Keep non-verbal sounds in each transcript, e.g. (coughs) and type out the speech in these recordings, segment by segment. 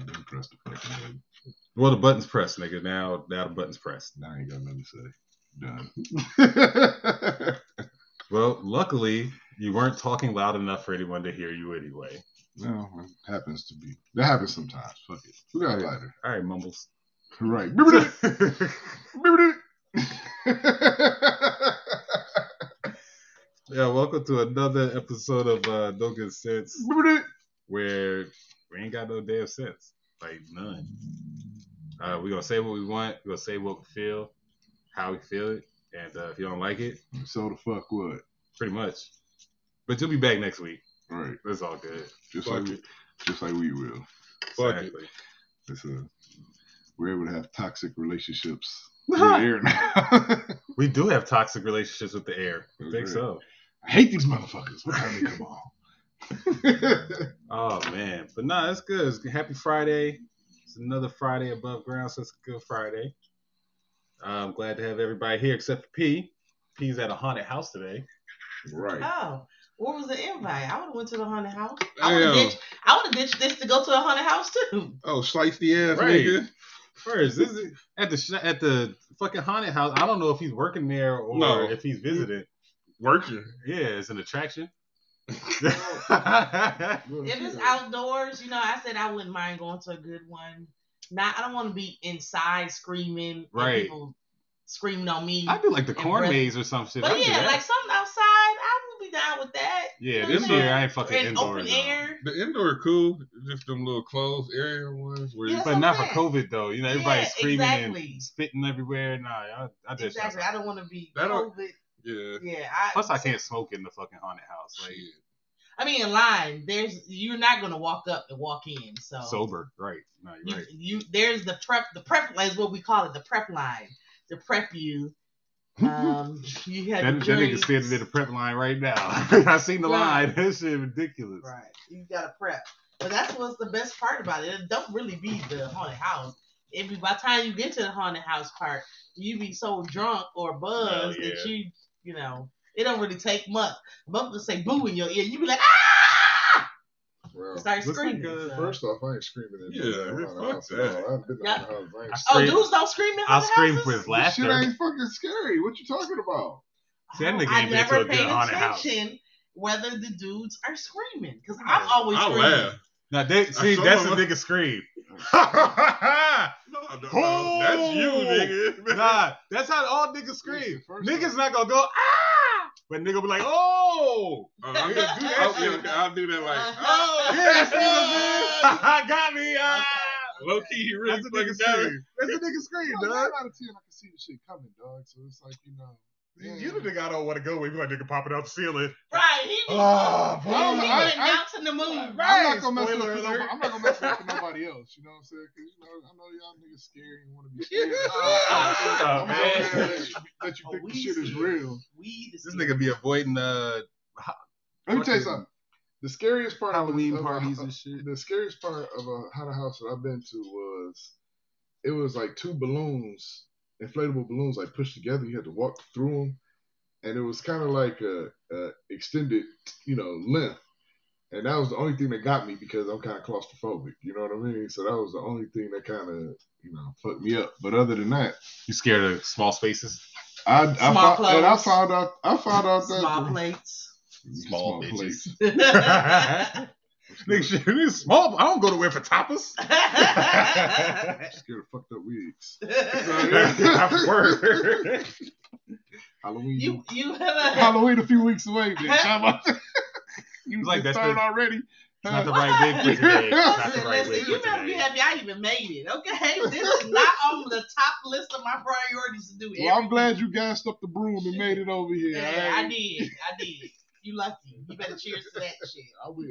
should have pressed the fucking button. Well, the button's pressed, nigga. Now, now the button's pressed. Now I ain't got nothing to say. Done. (laughs) Well, luckily, you weren't talking loud enough for anyone to hear you anyway. no, it happens to be. That happens sometimes. Fuck it. We got a lighter. All right, Mumbles. Right. (laughs) (laughs) yeah, welcome to another episode of uh, No Good Sense, where we ain't got no damn sense, like none. Uh, we gonna say what we want. We gonna say what we feel, how we feel it, and uh, if you don't like it, so the fuck what? pretty much. But you'll be back next week. Right. That's all good. Just Fuck like we, it. just like we will. Fuck Exactly. It's a, we're able to have toxic relationships. (laughs) the air now. We do have toxic relationships with the air. I think Right. so. I hate these motherfuckers. What time they come on? (laughs) Oh man, but nah, it's good. It's happy Friday. It's another Friday above ground, so it's a good Friday. I'm glad to have everybody here except for P. P's at a haunted house today. right. Oh, what was the invite? I would have went to the haunted house. I would have Damn. ditched. I would have ditched this to go to the haunted house too. Oh, slice the ass, Right. nigga. First, this is at the at the fucking haunted house. I don't know if he's working there or No. if he's visiting. Working. Yeah, it's an attraction. (laughs) If it's outdoors, you know, I said I wouldn't mind going to a good one. Not, I don't want to be inside screaming, and Right. People screaming on me. I do like the corn breath- maze or some shit. I but yeah, like something outside, I would be down with that. yeah, you know this year? I ain't fucking In indoors. open air. The indoor cool, just them little closed area ones where you Yeah. But not for COVID though. You know, everybody's Yeah, screaming exactly. and spitting everywhere. Nah, I, I just Exactly. I don't want to be That COVID. Yeah. Yeah. I, Plus, I can't smoke in the fucking haunted house. Like Shit. I mean, in line, there's you're not gonna walk up and walk in. So sober, right? No, you're you, right. you there's the prep the prep is what we call it the prep line to prep you. (laughs) Um, you had That, the that nigga standing in the prep line right now. (laughs) I seen the Right. line. (laughs) That shit ridiculous. Right, you gotta prep. But that's what's the best part about it. It don't really be the haunted house. If you, by the time you get to the haunted house part, you be so drunk or buzzed Oh, yeah. that you, you know, it don't really take much. But say boo in your ear, you be like ah, Well, start screaming. like, so. first off, I ain't screaming in Yeah, the fuck house. that. I haven't been Yeah. the haunted house. I ain't oh, dudes don't scream in I'll haunted scream houses? with This shit ain't fucking scary. What you talking about? See, that nigga I ain't been never paid haunted house. attention whether the dudes are screaming because I'm always I screaming. laugh. Now, they, see, that's a him. nigga scream. (laughs) No, no, that's you, nigga. (laughs) Nah, that's how all niggas scream. Niggas not gonna go ah, but nigga be like, oh, Uh, I'm gonna do that I'll, shit. I'll do that like, oh, (laughs) yeah, see what I'm saying? got me. Ah. Low key, he really That's a fucking nigga got it. scream. That's a nigga scream, You know, dog. nine out of ten, I can see the shit coming, dog. So it's like you know. You the nigga I don't want to go with. You like nigga popping out the ceiling. Right, he be, Oh, he boy. be I- I- announcing the move. I'm Right, not gonna mess with spoiler it for nobody, I'm not gonna mess with nobody else. You know what I'm saying? Because you know, I know y'all niggas scared and want to be (laughs) scared. Oh, shut man. gonna you, let you Oh, think the we shit is real. We the This nigga be avoiding uh Let me tell you something. The scariest part Halloween of, of parties a, and shit. The scariest part of a haunted house that I've been to was it was like two balloons, inflatable balloons, like pushed together. You had to walk through them, and it was kind of like a, a extended, you know, length. And that was the only thing that got me because I'm kind of claustrophobic. You know what I mean? So that was the only thing that kind of, you know, fucked me up. But other than that, You scared of small spaces? I, I Small found, and I clothes. found out I found out that small plates. Small bitches. plates. (laughs) (laughs) Nigga, shit, this small. I don't go to wear for tapas. (laughs) (laughs) Scared of fucked up wigs. (laughs) Word. Halloween. you you have a Halloween a few weeks away, bitch. How about you It's like like that's started the- already? It's not the right wig for today. It's Listen, right listen, you for better be happy I even made it. Okay, this is not on the top list of my priorities to do. Well, I'm glad you gassed up the broom and made it over here. Yeah, I alright? did. I did. You lucky. You better cheers to that shit. I will.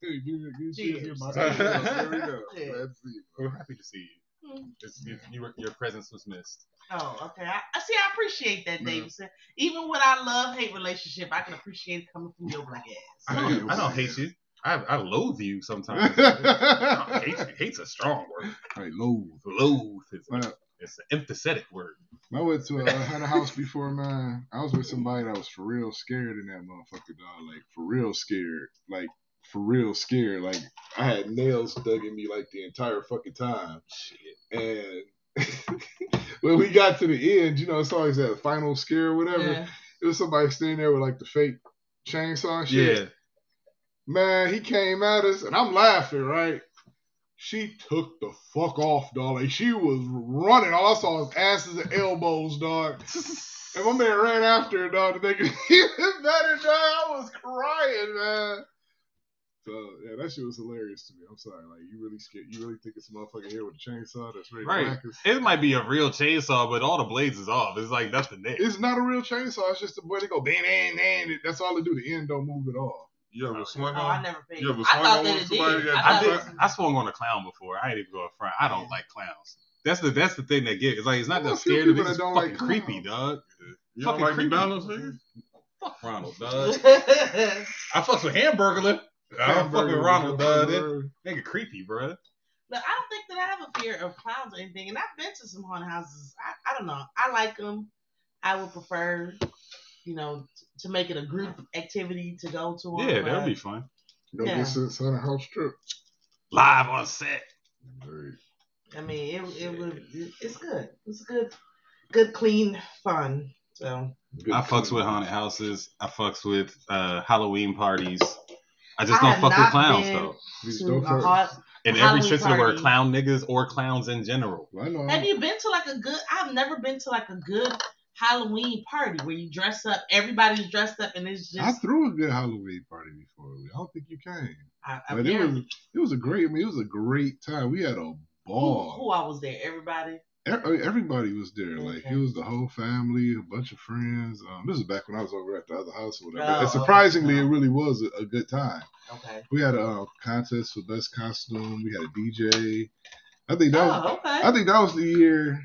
Hey, you, you Cheers. cheers. my There we go. (laughs) Yeah. Let's see. We're happy to see you. It's, you, you were- your presence was missed. Oh, okay. I, I see. I appreciate that, Yeah. Davidson. Even with our love hate relationship, I can appreciate it coming from your black I ass. don't, I don't hate you. I, I loathe you sometimes. (laughs) I don't hate you. Hate's a strong word. Right, low. Loathe is a, Uh, it's an empathetic word. I went to a, I had a house before mine. I was with somebody that was for real scared in that motherfucker, dog. Like for real scared. Like for real scared. Like I had nails dug in me like the entire fucking time. Shit. And (laughs) when we got to the end, you know, it's always that final scare or whatever. Yeah. It was somebody standing there with like the fake chainsaw shit. Yeah. Man, he came at us and I'm laughing, right? She took the fuck off, dog. Like she was running. All I saw was asses and elbows, dog. And my man ran after her, dog, to make it even better, dog. I was crying, man. So yeah, that shit was hilarious to me. I'm sorry, like you really scared. You really think it's a motherfucker here with a chainsaw that's ready Right. to? It might be a real chainsaw, but all the blades is off. It's like nothing there. It's not a real chainsaw. It's just a way they go bang, bang, bang. That's all they do. The end don't move at all. You ever oh, swung Oh, I never paid. You ever I swung thought on that somebody did. that I I did. I swung on a clown before. I ain't even going front. I don't Yeah. like clowns. That's the that's the thing that get. It's like it's not that few scared of it. It's fucking like creepy, clowns. dog. You don't Fucking like creepy. McDonald's, nigga? Fuck Ronald, dog. (laughs) I fucks with Hamburglar. I don't fuck with Hamburger, Ronald, dog. That hamburger. nigga creepy, bro. Look, I don't think that I have a fear of clowns or anything, and I've been to some haunted houses. I, I don't know. I like them. I would prefer, you know, t- to make it a group activity to go to. 'em, Yeah, that'd be fun. No Yeah. good sense on a house trip. Live on set. Right. I mean, it it would. It's good. It's good, good, clean fun. So Good I fucks clean. with haunted houses. I fucks with uh, Halloween parties. I just I don't fuck with clowns though. These don't a In every Halloween sense of the word, clown niggas or clowns in general. I know. Have you been to like a good? I've never been to like a good Halloween party where you dress up. Everybody's dressed up, and it's just. I threw a good Halloween party before. I don't think you came. I, But it was it was a great. I mean, it was a great time. We had a who, ball. who I was there? Everybody. E- Everybody was there. Like Okay. it was the whole family, a bunch of friends. Um, this is back when I was over at the other house or whatever. Oh, and surprisingly, okay. it really was a, a good time. Okay. We had a uh, contest for best costume. We had a DJ. I think that was. Oh, okay. I think that was the year.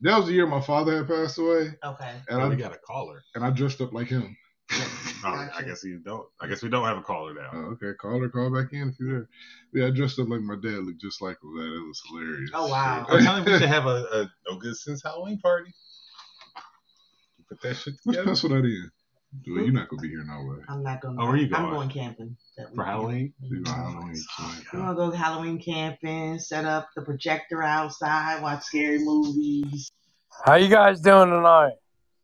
That was the year my father had passed away, okay. and we I got a caller. and I dressed up like him. Oh, I guess you don't. I guess we don't have a caller now. Oh, okay, call her, call back in if you're there. Yeah, I dressed up like my dad, looked just like him. That it was hilarious. Oh, wow. I'm telling you, we should have a, a no good sense Halloween party. Put that shit (laughs) Let's together pencil that in. Well, you're not gonna be here no way. I'm not gonna. Oh, where you going? I'm going? going camping. for. Halloween. You know, Halloween. We're gonna go Halloween camping, set up the projector outside, watch scary movies. How you guys doing tonight?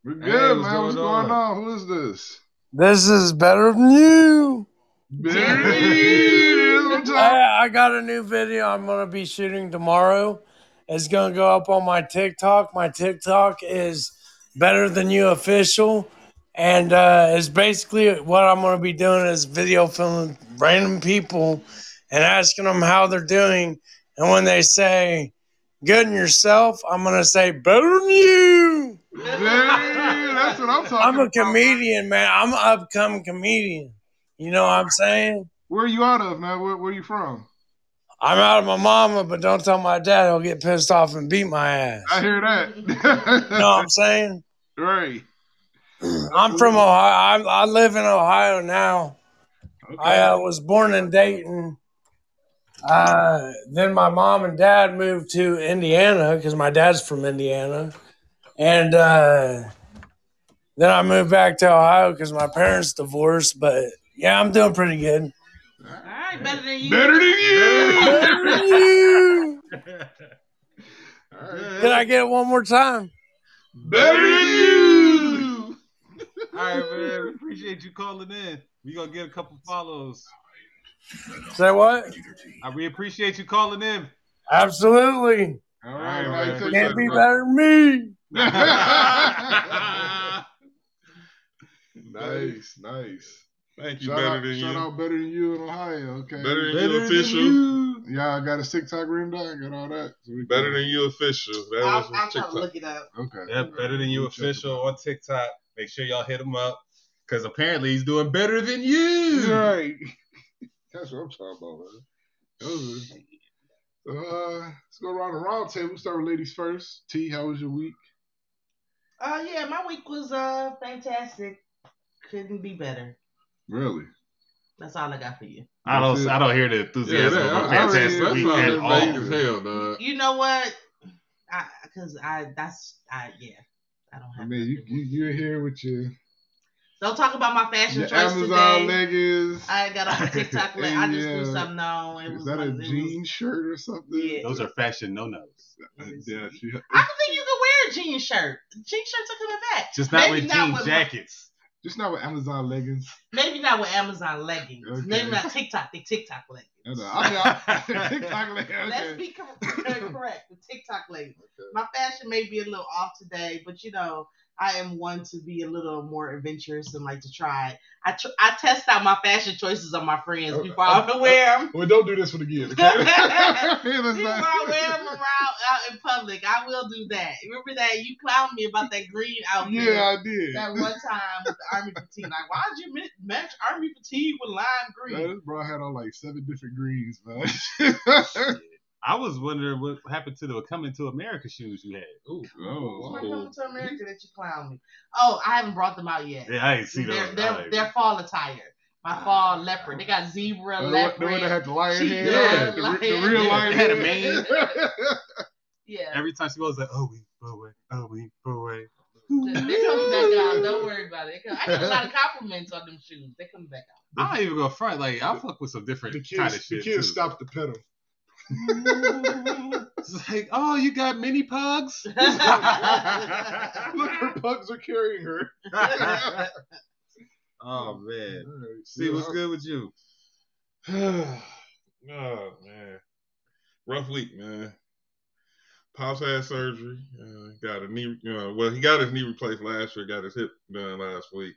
We're good, Hey, what's man. What's going going on? Who is this? This is better than you. Barry. (laughs) That's what I'm I, I got a new video I'm gonna be shooting tomorrow. It's gonna go up on my TikTok. My TikTok is better than you official, and uh, it's basically what I'm gonna be doing is video filming random people and asking them how they're doing, and when they say good in yourself, I'm gonna say better than you. That's what I'm talking I'm a about. comedian, man. I'm an upcoming comedian. You know what I'm saying? Where are you out of, man? Where, where you from? I'm out of my mama, but don't tell my dad. He'll get pissed off and beat my ass. I hear that. You know what I'm saying? (laughs) right. I'm from Ohio. I, I live in Ohio now. I uh, was born in Dayton. Uh, then my mom and dad moved to Indiana because my dad's from Indiana. And uh, then I moved back to Ohio because my parents divorced. But yeah, I'm doing pretty good. All right, better than you. Better than you. Better than you. All right. Can I get it one more time? Better than you. All right, man. We appreciate you calling in. We gonna get a couple follows. Say what? Uh, we appreciate you calling in. Absolutely. All right, right, man. man. Can't be better than me. (laughs) nice, nice. Thank you, Shout, better out, than shout you. out better than you in Ohio. Okay. Better than Better you than official. you. Yeah, I got a TikTok ring down. Got all that. So we Better can- than you official. That I'm, was I'm trying to TikTok. look it up. Okay. Yeah, better than you We'll official on TikTok. Make sure y'all hit him up because apparently he's doing better than you. Right. (laughs) That's what I'm talking about, man. Those uh, let's go around the round table. Start with ladies first. T, how was your week? Uh, yeah, my week was uh fantastic. Couldn't be better. Really? That's all I got for you. I don't. I don't hear the Yeah, enthusiasm that, of a I, I fantastic that week at all. as hell, dog. You know what? I because I that's I yeah. I don't have. I mean, you you you're here with your Don't talk about my fashion Your choice Amazon today. leggings. I got off the TikTok list. I just (laughs) Yeah. threw something on. It Is was that a one- it was- jean shirt or something? Yeah. Those are fashion no nos. Yeah, she, I don't think you can wear a jean shirt. Jean shirts are coming back. Just not Maybe with not jean with my- jackets. just not with Amazon leggings. Maybe not with Amazon leggings. Okay. Maybe not TikTok. The TikTok leggings. I know. Mean, I, (laughs) TikTok leggings. Let's be correct. The TikTok leggings. Okay. My fashion may be a little off today, but you know, I am one to be a little more adventurous and like to try. I tr- I test out my fashion choices on my friends before I wear them. Well, don't do this one again. Okay? (laughs) (laughs) Before I wear them around out in public, I will do that. Remember that you clowned me about that green outfit. Yeah, I did. That one time with the army fatigue, like, why'd you match army fatigue with lime Man, green? this bro had on like seven different greens, man. I was wondering what happened to the coming to America shoes you had. Ooh. Oh. Coming to oh, America that you clown me? Oh, I haven't brought them out yet. Yeah, I ain't see they're, those. they're, I ain't- they're fall attire. My ah. fall leopard. They got zebra, The leopard. the one that had the lion head yeah, the, lion- the real yeah. lion Had a head. mane. (laughs) yeah. Every time she goes like, oh we, oh we, oh we, oh we. They're coming back out. Don't worry about it. I get a lot of compliments on them shoes. They're coming back out. I'm not even gonna front. Like I fuck with some different The kind of shit the kids too. stopped the pedal. (laughs) It's like, oh, you got mini pugs. Look, (laughs) her pugs are carrying her. (laughs) oh man. All right, See so what's how- good with you? (sighs) oh man, rough week, man. Pops had surgery. Uh, got a knee. You know, well, he got his knee replaced last year. Got his hip done last week.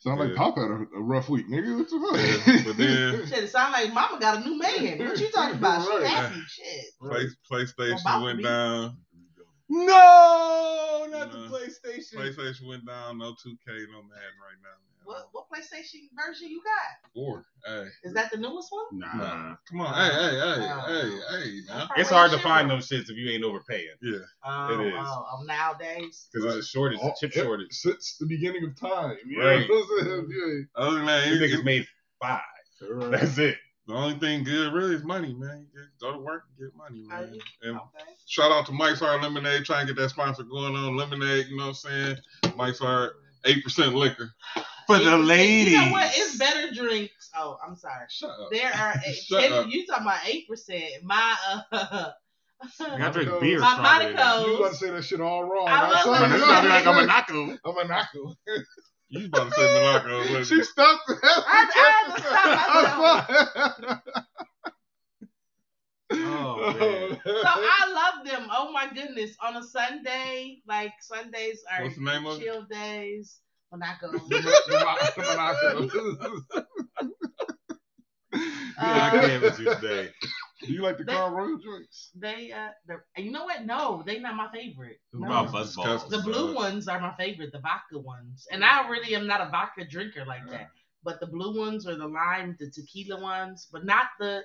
Sound like Yeah. Pop had a, a rough week, nigga. What the Yeah, fuck? but then (laughs) Shit, it sound like Mama got a new man. What you talking (laughs) about? She Right. happy. Shit. play, PlayStation About went be. down. No, not the PlayStation. PlayStation went down. No 2K, no Madden right now. Man. What what PlayStation version you got? Four. Hey, Is that the newest one? Nah. nah. Come on. Hey, hey, hey, Uh, hey, hey. Now. It's hard to find those shits if you ain't overpaying. Yeah. Oh, It is. Oh, oh, nowadays. Because it's a shortage, Oh, a chip yeah, shortage. Since the beginning of time. You Right. Know I'm saying? Other than that, You it- niggas made five. Right. That's it. the only thing good really is money, man. You just go to work and get money, man. And Okay. shout out to Mike's Hard Lemonade, trying to get that sponsor going on. Lemonade, you know what I'm saying? Mike's Hard, 8% liquor. For the It's- ladies. You know what? It's better drinks. Oh, I'm sorry. Shut up. There are (laughs) Shut ten, up. you talking about eight percent. My uh I drink (laughs) beer. My stronger than. Monaco. You was about to say that shit all wrong. I was saw Man, (laughs) you. that like a Monaco. I'm a knuckle. You about to say Monaco. wasn't She you? stopped. I Oh, (laughs) man. so I love them. Oh my goodness. On a Sunday, like Sundays are What's the name of chill days. Monaco. (laughs) (laughs) Yeah, I can't with you today. Do you like the They- Crown Royal joints? They uh you know what? No, they not my favorite. No. about buzz balls. The blue ones are my favorite, the vodka ones. And I really am not a vodka drinker like that. But the blue ones or the lime, the tequila ones, but not the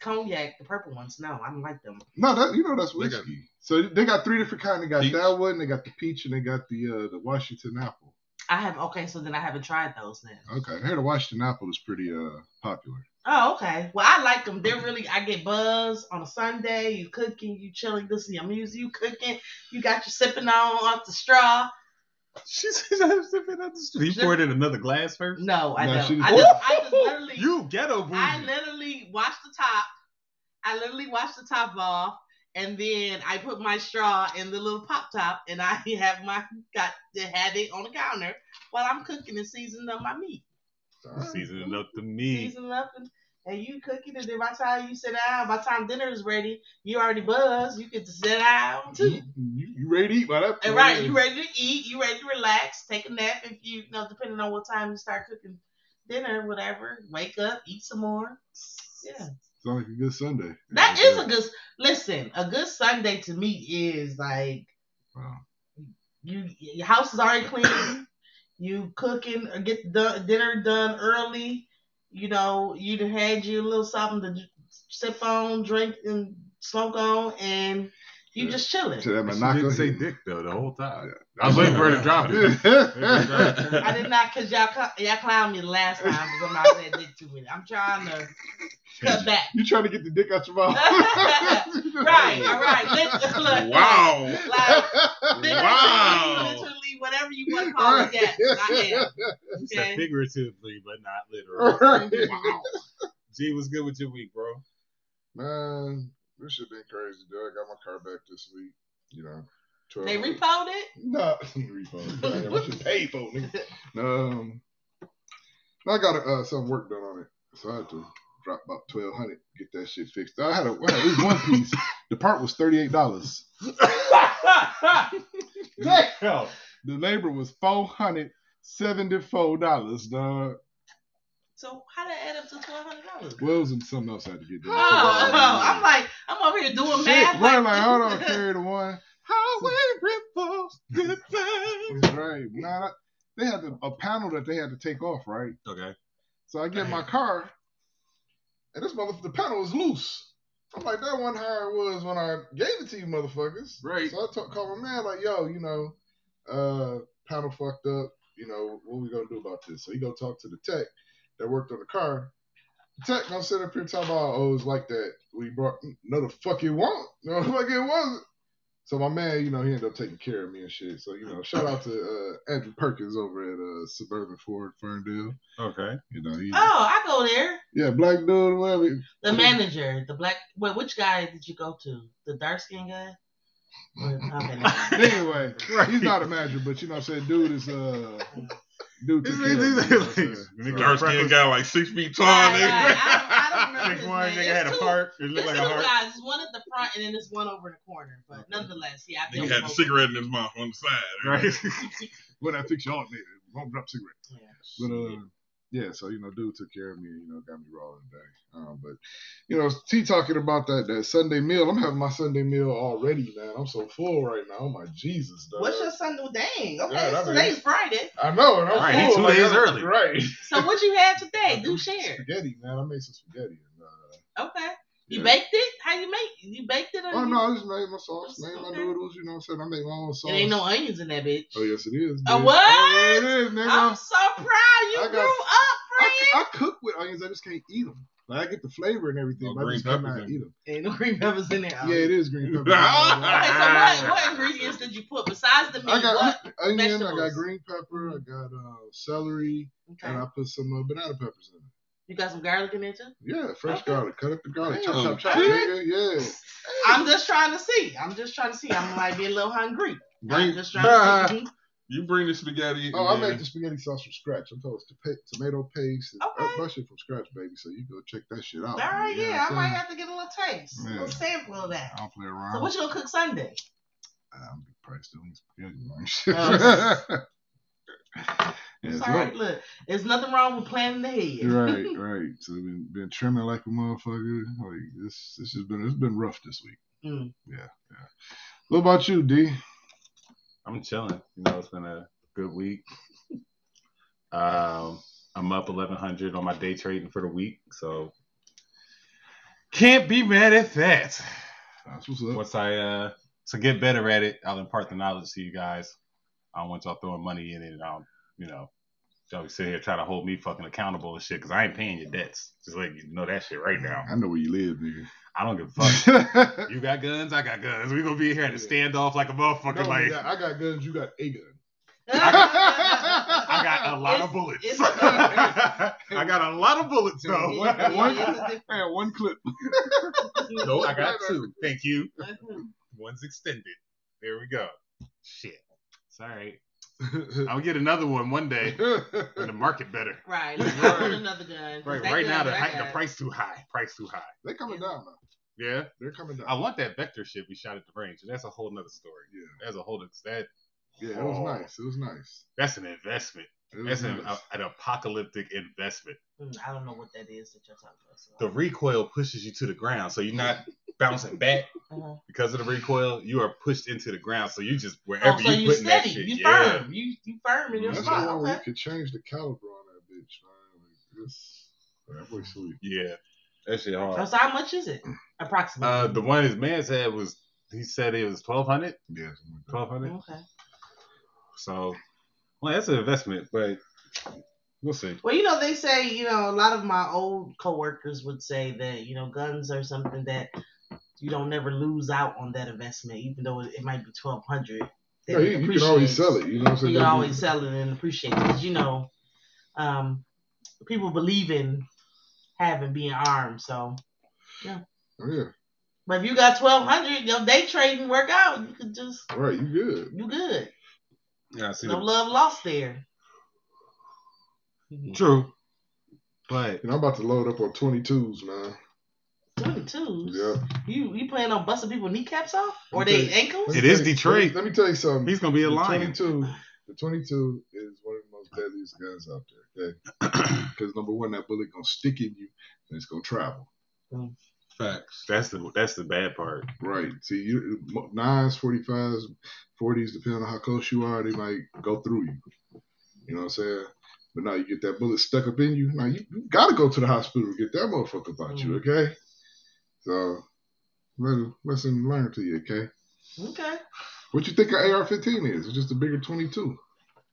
cognac, the purple ones. No, I don't like them. No, that you know that's They got- whiskey. so they got three different kinds. They got Peach. that one, they got the peach, and they got the uh, the Washington apple. I have okay, so then I haven't tried those then. Okay, I heard the Washington apple is pretty uh popular. Oh, okay. Well, I like them. They're really. I get buzz on a Sunday. You cooking, you chilling, listening to your music. You cooking. You got your sipping on off the straw. She said I'm sipping out the street. You poured in another glass first? No, I No, don't. she- I just, I just literally. (laughs) You ghetto bougie. I literally wash the top. I literally wash the top off, and then I put my straw in the little pop top, and I (laughs) have my got to have it on the counter while I'm cooking and seasoning up my meat. Seasoning up the meat. Seasoning up and, and you cooking, and then by the time you sit down, by the time dinner is ready, you already buzzed. You get to sit down too. You, you ready to eat by that And point? right, you ready to eat, you ready to relax, take a nap if you, you know, depending on what time you start cooking dinner, whatever. Wake up, eat some more. Yeah. Sounds like a good Sunday. That is a good listen. A good Sunday to me is like Wow. you your house is already clean. you cooking or get done, dinner done early. You know you done had you a little something to sip on, drink and smoke on, and you Yeah. just chilling. To that She Monaco. didn't say dick though the whole time. I was waiting for her to drop it. (laughs) Uh, I did not, cause y'all cl- y'all clowned me last time because I said dick too many. I'm trying to cut back. You trying to get the dick out your mouth? (laughs) Right, all right. Let, look, Wow. Like, Wow. literally, whatever whatever you want to call it. Yes, I am. Okay. figuratively, but not literally. (laughs) Right. Wow. G, what's good with your week, bro? Man, this shit been crazy, dude. I got my car back this week. You know, 12 They repoed it. No, refund. I got my shit paid for, nigga. Um, I got uh, some work done on it, so I had to drop about twelve hundred get that shit fixed. I had a well, it was one piece. The part was thirty eight dollars. (laughs) (laughs) Damn. The labor was four hundred seventy four dollars, dog. So how did that add up to twelve hundred dollars? Well, it was something else I had to get done. Oh, (laughs) I'm like, I'm over here doing Shit, math. right, like, hold on, carry the one. Highway ripples, good times. (laughs) Right. Nah, they had the, a panel that they had to take off, right? Okay. So I get in my car, and this motherfucker, the panel was loose. I'm like, that wasn't how it was when I gave it to you, motherfuckers. Right. So I talk, call my man, like, yo, you know, uh, panel fucked up. You know, what we gonna do about this? So he go talk to the tech that worked on the car. The tech gonna sit up here talking about, oh, it's like that. We brought, no, the fuck it won't. (laughs) No, the fuck it wasn't. So my man, you know, he ended up taking care of me and shit. So you know, shout out to uh, Andrew Perkins over at uh, Suburban Ford Ferndale. Okay. You know, he Oh, I go there. yeah, black dude, whatever. The manager, the black. Wait, which guy did you go to? The dark skinned guy. Or- Okay, never mind. anyway, he's not a manager, but you know what I'm saying, dude is uh dude took care of me, you know what I'm saying? Nigga, Dark skinned guy like six feet tall, Right, nigga. right. I, I don't remember Six (laughs) his one name. nigga had It's a two- part. It It's looked like two a heart. guys. It's one at the front and then there's one over in the corner. But nonetheless, yeah, I Nigga think had the cigarette in his mouth on the side. Right. (laughs) when I fix your alternator, won't drop cigarette. Yeah. But uh, yeah, so you know, dude took care of me, you know, got me rolling today. Um, but you know, T talking about that that Sunday meal. I'm having my Sunday meal already, man. I'm so full right now. Oh my Jesus, dog. What's your Sunday? Dang. Okay, Yeah, that today's Friday. I know, and I'm Right, full. two like, days early. Right. So what you had today? (laughs) Do share. Spaghetti, man. I made some spaghetti. And, uh, Okay. You yeah. baked it? How you make? You baked it? Or Oh you- no, I just made my sauce, made my Okay. noodles. You know what I'm saying? I make my own sauce. It ain't no onions in that bitch. Oh yes, it is. Oh, nigga. what? Oh, it is, nigga. I'm so proud you I got- grew up, friend. I cook with onions. I just can't eat them. Like I get the flavor and everything, No but I green just cannot peppers in eat them. Ain't no green peppers in there. Yeah, it is green peppers. (laughs) Okay, so I what, what ingredients did you put besides the meat? I got what? onion. I got green pepper. I got uh, celery, and I put some uh, banana peppers in it. You got some garlic in there too? Yeah, fresh Okay. garlic. Cut up the garlic. Chop, Damn, chop, chop, shit. nigga. Yeah. I'm just trying to see. I'm just trying to see. I'm like be a little hungry. I'm Bring, just trying to see. Mm-hmm. you bring the spaghetti. Oh, I and make the spaghetti sauce from scratch. I'm told it's to- tomato paste. and Okay. a bunch shit from scratch, baby. So you go check that shit out. All right, You know yeah, I might have to get a little taste, a Yeah. little sample of that. I don't play around. So what you gonna cook Sunday? I'm probably still eating spaghetti, oh. (laughs) man. (laughs) Yeah, It's it's all right. look- Look, there's nothing wrong with planning ahead. right, (laughs) right. So we've been, been trimming like a motherfucker. Like this, this has been it's been rough this week. Mm. Yeah, yeah. What about you, D? I'm chilling. You know, it's been a good week. (laughs) Um, I'm up 1100 on my day trading for the week, so can't be mad at that. That's what's up. Once I uh to get better at it, I'll impart the knowledge to you guys. I don't want y'all throwing money in it, and I'll, you know, y'all sit here trying to hold me fucking accountable and shit because I ain't paying your debts. Just like you know that shit right now. I know where you live, nigga. I don't give a fuck. (laughs) you got guns, I got guns. We gonna be here at a standoff like a motherfucker. No, like I got guns. You got a gun. (laughs) I got a lot It's- of bullets. it's- (laughs) I got a lot of bullets though. One- one- it's a different- I had one clip. no, I got two. Thank you. Mhm. One's extended. There we go. Shit. Sorry. (laughs) I'll get another one one day when the market better. Right. Let's not put another gun. Right, That right now the, that hi- I the price too high. Price too high. They're coming down now. Yeah. They're coming down. I want that vector shit we shot at the range. and That's a whole nother story. Yeah. That's a whole that Yeah, it was Oh. nice. It was nice. that's an investment. It was That's an, nice. an apocalyptic investment. Mm, I don't know what that is that you're talking about. So. The recoil pushes you to the ground, so you're not bouncing back Uh-huh. because of the recoil. You are pushed into the ground, so you just wherever Oh, so you you putting that shit. You yeah. firm. You you firm in your That's spot. the Okay. you could change the caliber on that bitch, man. Like, it's, that boy sweet. Yeah, that shit Oh, hard. so how much is it? Approximately. Uh, the one his man said was he said it was twelve hundred. Yeah. something like that. Twelve hundred. okay. So, well, that's an investment, but we'll see. Well, you know, they say, you know, a lot of my old coworkers would say that, you know, guns are something that you don't never lose out on that investment, even though it, it might be twelve hundred. Yeah, you, you can always sell it. You know what I'm saying? You can always sell it and appreciate it because you know, um, people believe in having being armed. So yeah. Oh, yeah. But if you got twelve hundred, your day trading work out, you could just Right, you good. you good. Yeah, I see No the love lost there. true. But And I'm about to load up on 22s, man. Twenty twos. Yeah. You you planning on busting people kneecaps off or Okay. they ankles? Let me It tell is you- Detroit. Let me, tell you something. he's gonna be a the lion. 22, the 22 is one of the most deadliest guns out there. Okay, (clears throat) because number one, that bullet gonna stick in you and it's gonna travel. Facts. That's the that's the bad part. Right. See, you nines, forty fives, forties, depending on how close you are, they might go through you. You know what I'm saying? But now you get that bullet stuck up in you. Now you, you gotta go to the hospital to get that motherfucker about you. Mm-hmm. Okay. So, lesson, lesson learned to you. Okay. Okay. What you think an AR-15 is? It's just a bigger 22.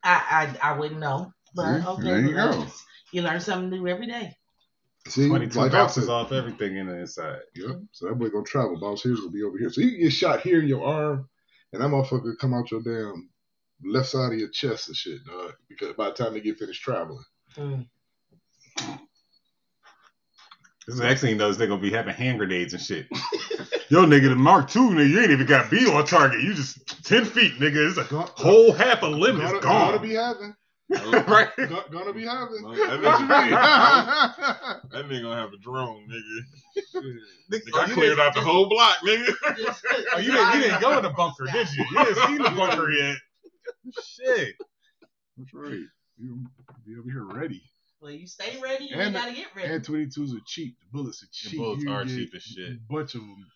I I, I wouldn't know. But See? okay. There you go. You learn something new every day. See, Twenty two like bounces off everything in the inside. Yep. So that boy gonna travel. Boss here's gonna be over here. So you can get shot here in your arm, and that motherfucker come out your damn left side of your chest and shit, dog. Because by the time they get finished traveling, Mm. This is the next thing you know they're gonna be having hand grenades and shit. (laughs) Yo, nigga, the Mark II, nigga, you ain't even got B on target. You just ten feet, nigga. It's a Gonna- whole half a limb gonna, is (laughs) gonna be having, right? gonna, gonna be having. That What you mean? That nigga gonna have a drone, nigga. (laughs) Nigga, Nigga, I cleared out the whole block, nigga. Oh, you didn't, you didn't go in the bunker, did you? You didn't see the bunker yet. Shit. That's right. You be over here ready. Well, you stay ready and, And- you gotta get ready. And 22s are cheap. The bullets are cheap. bullets You are get cheap as shit. A bunch of them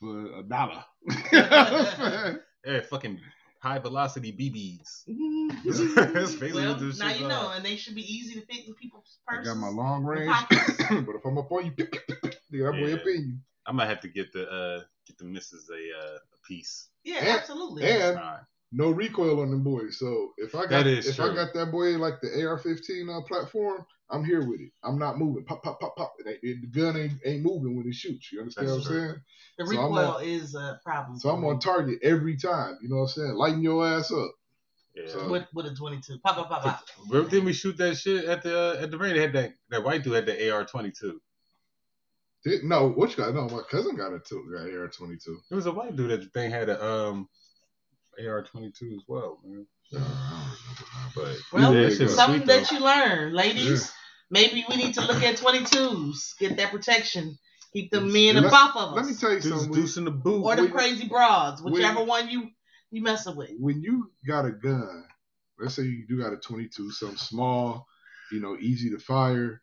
for a dollar. (laughs) Yeah, fucking high velocity BBs. (laughs) That's basically well, what this now shit's you know, and they should be easy to fit in people's I purses. got my long range, (coughs) but if I'm up on you, nigga, that boy Yeah. up in you. I might have to get the uh get the misses a uh a piece. yeah, And- absolutely. And Alright. No recoil on them boys. So if I got That is if true. I got that boy like the AR-15 uh, platform, I'm here with it. I'm not moving. Pop, pop, pop, pop. It ain't, it, the gun ain't, ain't moving when it shoots. You understand That's what I'm saying? the so recoil on- is a problem. So I'm for on target every time. You know what I'm saying? Lighten your ass up. Yeah. So- with with a 22. Pop, pop, pop, pop. (laughs) Remember, didn't we shoot that shit at the uh, at the range? They had that that white dude had the AR twenty two. Did- No, what you got? No, my cousin got a two, got AR-22. It was a white dude that the thing had a um AR twenty two as well, man. But Well, yeah, that Something sweet, that you learn, ladies. Maybe we need to look at 22s. Get that protection. Keep the men Let- above of us. Let me tell you Deuce, something. deuce in the boot. or the when- crazy broads, when- whichever one you you messing with. when you got a gun, let's say you do got a 22, something small, you know, easy to fire.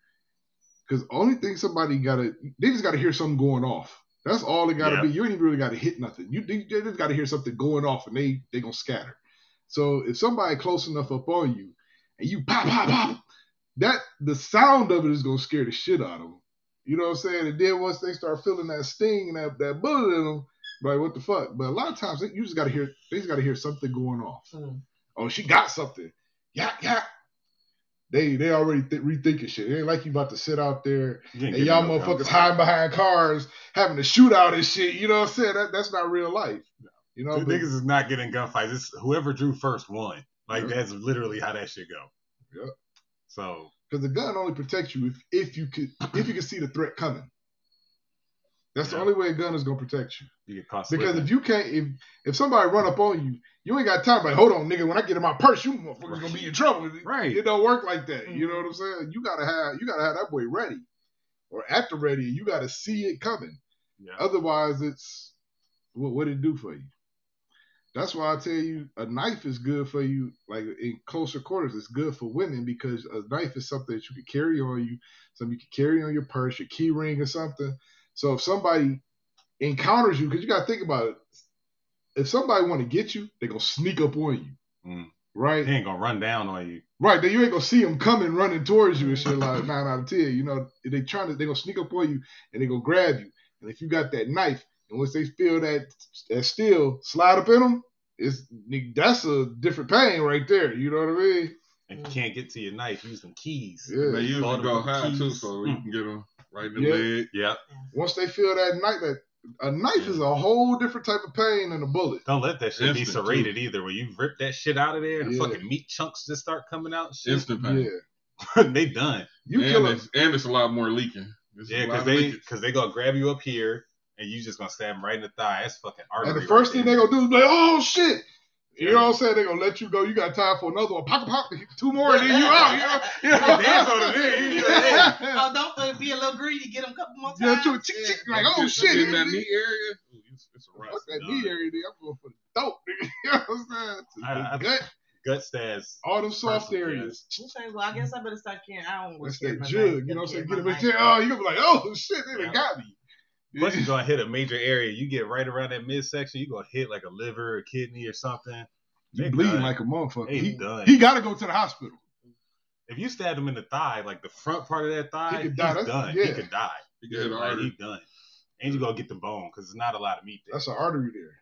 Because only thing somebody got to, they just got to hear something going off. That's all it got to Yeah. be. You ain't even really got to hit nothing. You, they just got to hear something going off, and they they gonna scatter. So if somebody close enough up on you, and you pop pop pop, that the sound of it is gonna scare the shit out of them. You know what I'm saying? And then once they start feeling that sting and that, that bullet in them, like what the fuck? But a lot of times you just gotta hear they just gotta hear something going off. Mm. Oh, she got something. Yeah, yeah. They they already th- rethinking shit. It ain't like you about to sit out there and y'all no motherfuckers hiding behind cars having to shoot out and shit. You know what I'm saying? That, that's not real life. You know, niggas is not getting gunfights. It's whoever drew first won. Like Yeah. that's literally how that shit go. Yeah. So because the gun only protects you if, if you could if you can see the threat coming. That's the only way a gun is gonna protect you. you Because slipping. if you can't, if if somebody run up on you, you ain't got time. Like, hold on, nigga. When I get in my purse, you motherfuckers gonna be in trouble. Right. It don't work like that. You know mm-hmm. what I'm saying? You gotta have you gotta have that boy ready, or at the ready. You gotta see it coming. yeah. Otherwise, it's what what it do for you. That's why I tell you a knife is good for you. Like in closer quarters, it's good for women because a knife is something that you can carry on you, something you can carry on your purse, your key ring, or something. So if somebody encounters you, because you got to think about it, if somebody want to get you, they gonna sneak up on you, Mm. right? He ain't gonna run down on you. Right, then you ain't gonna see them coming running towards you and shit like (laughs) nine out of ten. You know, they trying to they gonna sneak up on you and they gonna grab you. And if you got that knife, and once they feel that that steel slide up in them, it's that's a different pain right there. You know what I mean? And you can't get to your knife, use them keys. Yeah. They usually Bought go them high too, so you can get them right in the Yeah. leg. Yep. Once they feel that knife, that a knife is a whole different type of pain than a bullet. Don't let that shit be Instant, serrated either. When you rip that shit out of there and Yeah. the fucking meat chunks just start coming out, shit, Instant pain. Yeah, (laughs) they done. you kill and, a it's, and it's a lot more leaking. It's Yeah, because they because they gonna grab you up here and you just gonna stab them right in the thigh. That's fucking artery. and the first right thing they gonna do is be like, oh shit. You know what I'm saying? They're gonna let you go. You got time for another one. Pop, pop, two more, and then you out. You know, you know? That's (laughs) what it is. You like, hey. (laughs) Oh, don't be a little greedy. Get them a couple more Yeah, times. two, tick, tick, like, oh Get- shit. in that knee area. ooh, It's, it's a wrap. Fuck that knee area, nigga. I'm going for the dope, nigga. (laughs) You know what I'm saying? I- I- gut, gut stabs. all them soft Personal, yeah. areas. Okay, well, I guess I better start carrying. I don't want to carry that my jug. You know what I'm saying? Get Carry him my in jail. Oh, you're gonna be like, oh shit, they Yeah. done got me. Plus, you're gonna hit a major area. You get right around that midsection, you're gonna hit like a liver, a kidney, or something. You bleeding like a motherfucker. They He, done. he got to go to the hospital. if you stab him in the thigh, like the front part of that thigh, He could he's die. Done. yeah. He could die. Get an Like, done. And you gonna get the bone because there's not a lot of meat there. That's an artery there.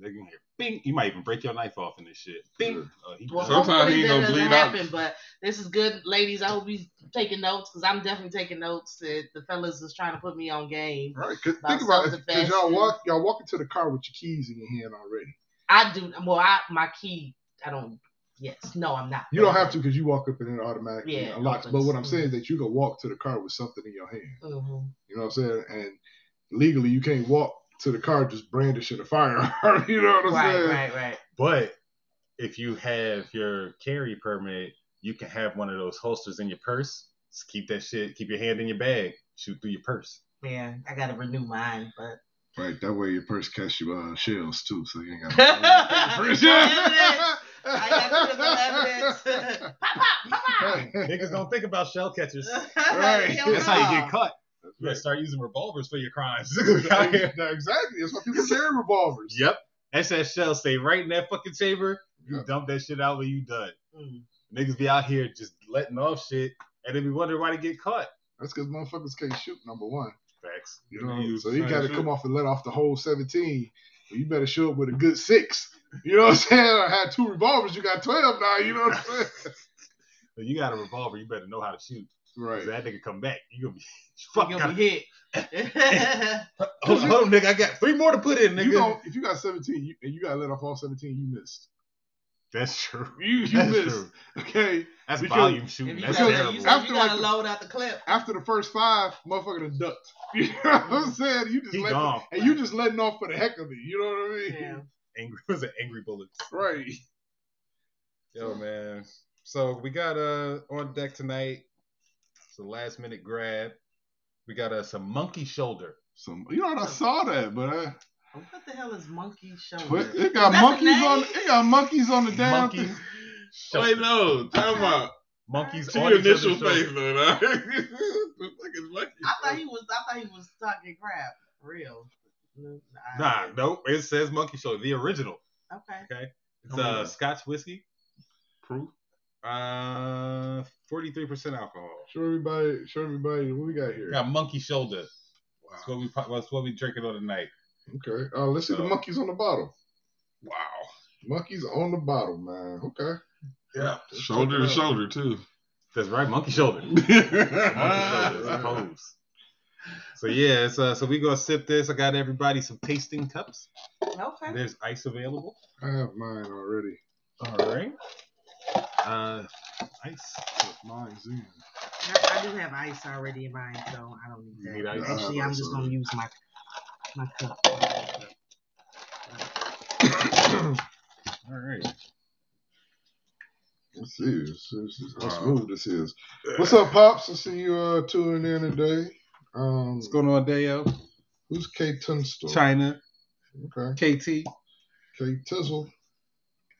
They can hear bing. You might even break your knife off in this shit. Bing. Oh, he Well. Sometimes he ain't that gonna bleed out. but this is good, ladies. I hope you taking notes because I'm definitely taking notes. That the fellas is trying to put me on game. Right? Cause think about it. Cause y'all walk, y'all walk into the car with your keys in your hand already. I do. Well, I my key. I don't. Yes. No, I'm not. You don't have to because you walk up and it automatically Yeah, unlocks. But what I'm saying is that you can walk to the car with something in your hand. Mhm. You know what I'm saying? And legally, you can't walk to the car just brandishing a firearm. (laughs) you know what I'm Right, saying? right, right. But if you have your carry permit, you can have one of those holsters in your purse. Just keep that shit. Keep your hand in your bag. Shoot through your purse. Yeah, I gotta renew mine, but. Right. That way your purse catch you uh, shells too, so you ain't (laughs) (laughs) got. To I got critical evidence. pop, pop, pop, pop. Niggas don't think about shell catchers. Right. That's how you get caught. You gotta right. start using revolvers for your crimes. (laughs) (laughs) exactly. That's why people carry revolvers. yep. That's that shell stay right in that fucking chamber. You Yep. dump that shit out when you done. Mm. Niggas be out here just letting off shit, and then we wonder why they get caught. That's because motherfuckers can't shoot. Number one. Facts. You know, use so you got to come off and let off the whole 17. But you better show up with a good six. You know what I'm saying? I had two revolvers. You got 12 now. You know what I'm saying? (laughs) But you got a revolver, you better know how to shoot. 'Cause Right. that nigga come back, you gonna be (laughs) You fuck. gonna be hit. hold, (laughs) on, hold on, nigga. I got three more to put in, nigga. You gon- if you got 17 you, and you got to let off all 17, you missed. That's true. You you That's missed. true. Okay. That's Because- volume If shooting. you That's gotta, terrible. you, said After you gotta like the- load out the clip. After the first five, motherfucker done ducked. (laughs) You know what I'm saying? You just He let gone. and you just letting off for the heck of it. You know what I mean? Yeah. Angry was an angry bullets? Right. Yo, man. So we got uh on deck tonight. It's a last minute grab. We got uh, some monkey shoulder. Some, you know, I saw that, but I, What the hell is monkey shoulder? but it got Is that the monkeys on. name? It got monkeys on the damn. Monkey thing. shoulder. Wait, no. Time out. Monkeys See on your initial face, though. Nah. (laughs) The. I thought he was. I thought he was talking crap. For real. No, Nah, nope. It says monkey shoulder, the original. Okay. Okay. It's Come uh. Scotch whiskey. Proof. Uh, forty three percent alcohol. Show everybody. Show everybody what we got here. Got monkey shoulder. That's what we that's what we drinking on tonight. Okay. Uh, let's see the monkeys on the bottle. Wow. Monkeys on the bottle, man. Okay. Yeah. Shoulder to shoulder, too. That's right, monkey shoulder. (laughs) Monkey shoulder, it's a right. pose. So yeah, it's, uh, so we gonna sip this. I got everybody some tasting cups. Okay. There's ice available. I have mine already. All right. Uh, ice. Mine's in. I, I do have ice already in mine, so I don't need You that. need ice? Actually, I have I'm just gonna use my my cup. All right. Let's see. Let's, see- let's see how Wow. smooth this is. What's up, pops? I see you uh, tuning in today. Um, What's going on, Dayo? who's K Tunstall? China, Okay. KT, K Tizzle.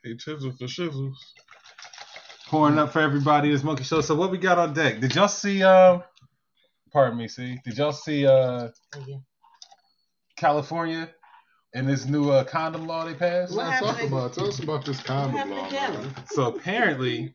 Hey, chisel for shizzles. Pouring up for everybody. This monkey show. So what we got on deck? Did y'all see? Um, pardon me. See? Did y'all see? Uh. California and this new uh, condom law they passed. What Let's talk about. Tell us about this condom law, man. So apparently,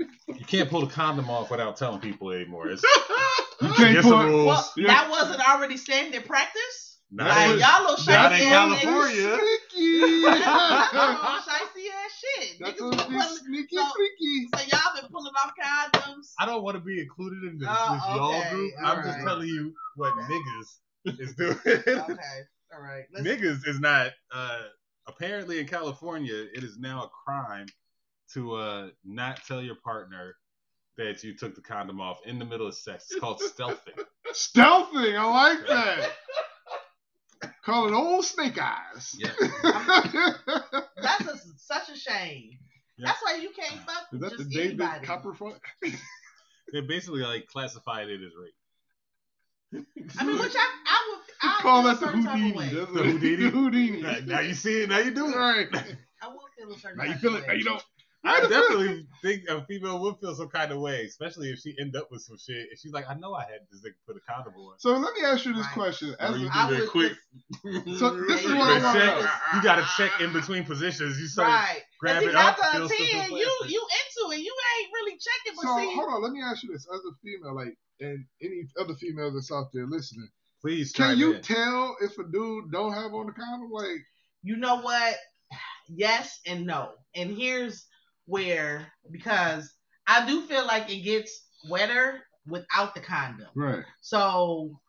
you can't pull the condom off without telling people anymore. It's (laughs) You can't Get some rules. Well, Yeah. that wasn't already standard practice. not like in- y'all little not shicey in ass California. (laughs) niggas. Sneaky. Y'all shicey ass shit. That's Niggas what been pulling, is. Sneaky, so- freaky. so y'all been pulling off condoms. I don't want to be included in this, Oh, this y'all okay. group. All I'm just telling you what niggas is doing. Okay. All right. Let's, Niggas is not. Uh, apparently, in California, it is now a crime to uh, not tell your partner that you took the condom off in the middle of sex. It's called stealthing. (laughs) Stealthing, I like (laughs) that. Call it old snake eyes. Yeah. (laughs) that's a, such a shame. Yeah. That's why you can't fuck with snake. Is that the just David anybody. Copperfuck? (laughs) They basically like classified it as rape. I mean, which I, I would I Call that the a certain type of Houdini. That's The Houdini? The Houdini. Now, now you see it. Now you do it. Right. I will feel a certain Now you feel of it. Now you don't. I Wait a minute. definitely think a female would feel some kind of way, especially if she end up with some shit. If she's like, I know I had this nigga put a condom on. So let me ask you this Right. question. As you do I that would quick. (laughs) So this is Yeah, what I You want to know. You gotta check in between positions. You start Right. grab Because it up, out feel of ten, you you into it. You ain't really checking, but So see, hold on. Let me ask you this: as a female, like, and any other females that's out there listening, Please can you in. tell if a dude don't have on the condom? Like, you know what? (sighs) Yes and no. And here's where because I do feel like it gets wetter without the condom. right? So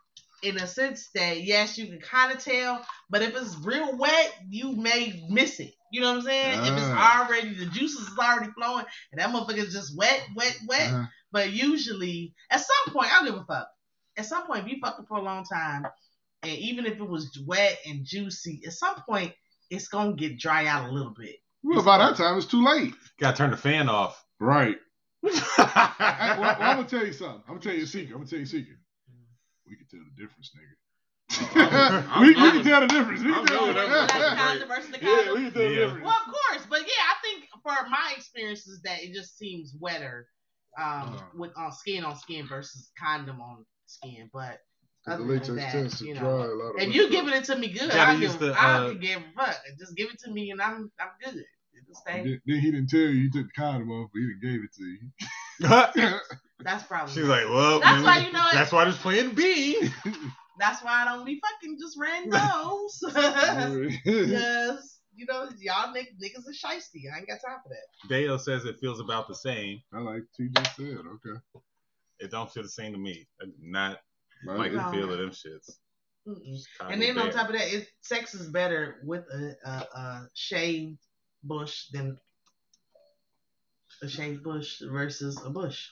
in a sense that yes, you can kind of tell, but if it's real wet, you may miss it. You know what I'm saying? If it's Ah. already the juices is already flowing and that motherfucker's just wet, wet, wet. Uh-huh. But usually, at some point, I don't give a fuck. At some point, if you fucked it for a long time, and even if it was wet and juicy, at some point, it's gonna get dry out a little bit. Well, by that time, it's too late. Gotta turn the fan off. Right. (laughs) I, well, well, I'm gonna tell you something. I'm gonna tell you a secret. I'm gonna tell you a secret. We can tell the difference, nigga. (laughs) I'm- we, we I'm- can tell the difference. We I'm can tell the with Like that. the difference. condom versus the Yeah, we can tell the difference. Well, of course, but yeah, I think for my experiences that it just seems wetter um, Uh-huh. with on skin on skin versus condom on skin. But 'Cause the latex that, tends to you dry a lot of if you giving it to me good, Gotta I use give, the, I uh, can give a fuck. Just give it to me and I'm I'm good. Then, then he didn't tell you you took the condom off, but he didn't gave it to you. (laughs) That's probably. She's like, well, That's man, why you know it- That's why there's plan B. (laughs) That's why I don't be fucking just randos. (laughs) Because you know y'all nick- niggas are shiesty. I ain't got time for that. Dale says it feels about the same. I like TJ said. Okay. It don't feel the same to me. Not Like, like the No. feel um, of them shits. And then on top of that, it, sex is better with a, a, a shaved bush than a shaved bush versus a bush.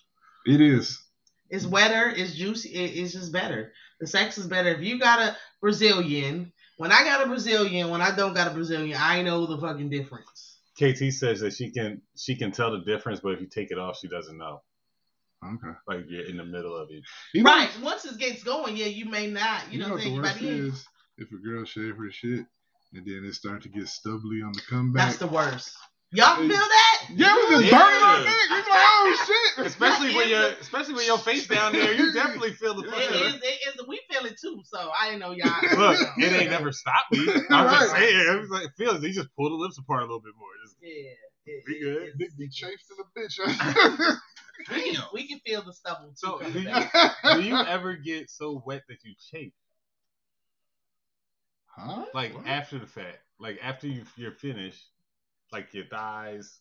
it is. It's wetter, it's juicy, it, it's just better. The sex is better. If you got a Brazilian, when I got a Brazilian, when I don't got a Brazilian, I know the fucking difference. KT says that she can she can tell the difference, but if you take it off, she doesn't know. Okay. Like you're in the middle of it. You know, Right. Once it gets going, yeah, you may not. You, You know know what what the worst saying? Is? If a girl shave her shit and then it start to get stubbly on the comeback. that's the worst. Y'all feel that? yeah, we just Yeah. burning our dick. We like, oh shit. (laughs) Especially when your (laughs) especially when your face down there, you definitely feel the It fucking. is, it is, we feel it too, so I didn't know y'all. Look, it ain't never stopped me. (laughs) I'm just saying. It was like it feels. You just pull the lips apart a little bit more. Just, Yeah. It, We it- good. it's- be chafed in a bitch. (laughs) we, can, we can feel the stubble too. So, coming do you- (laughs) do you ever get so wet that you chafe? huh? Like What? after the fact, like after you you're finished, like your thighs.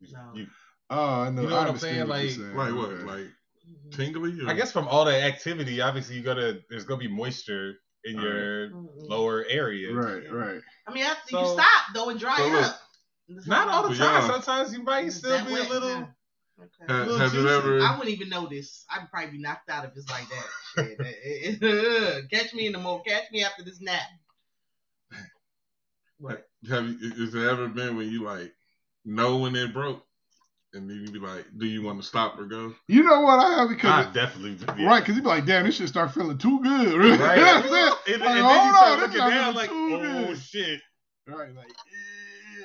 You, No. you- Oh, I know. You know I what I'm saying? what Like- saying. Like what? Okay. Like mm-hmm. tingly? Or? I guess from all that activity, obviously you gotta there's gonna be moisture in your Mm-mm. lower area. Right, right. I mean, after So- you stop, though, and dry So look, up. It's Not all the time. y'all- Sometimes you might still that be a little. Yeah. Okay. Has, little has it juicy. ever? I wouldn't even notice. I'd probably be knocked out if it's like that. (laughs) (laughs) Catch me in the morning. Catch me after this nap. What? Have you? Has it ever been when you like know when it broke, and then you be like, do you want to stop or go? You know what I have because I definitely yeah. right because you be like, damn, this shit start feeling too good. Right. (laughs) Right. You know what I'm saying? And, and then hold you start on, looking down like, too oh good. shit. Right, like, eh,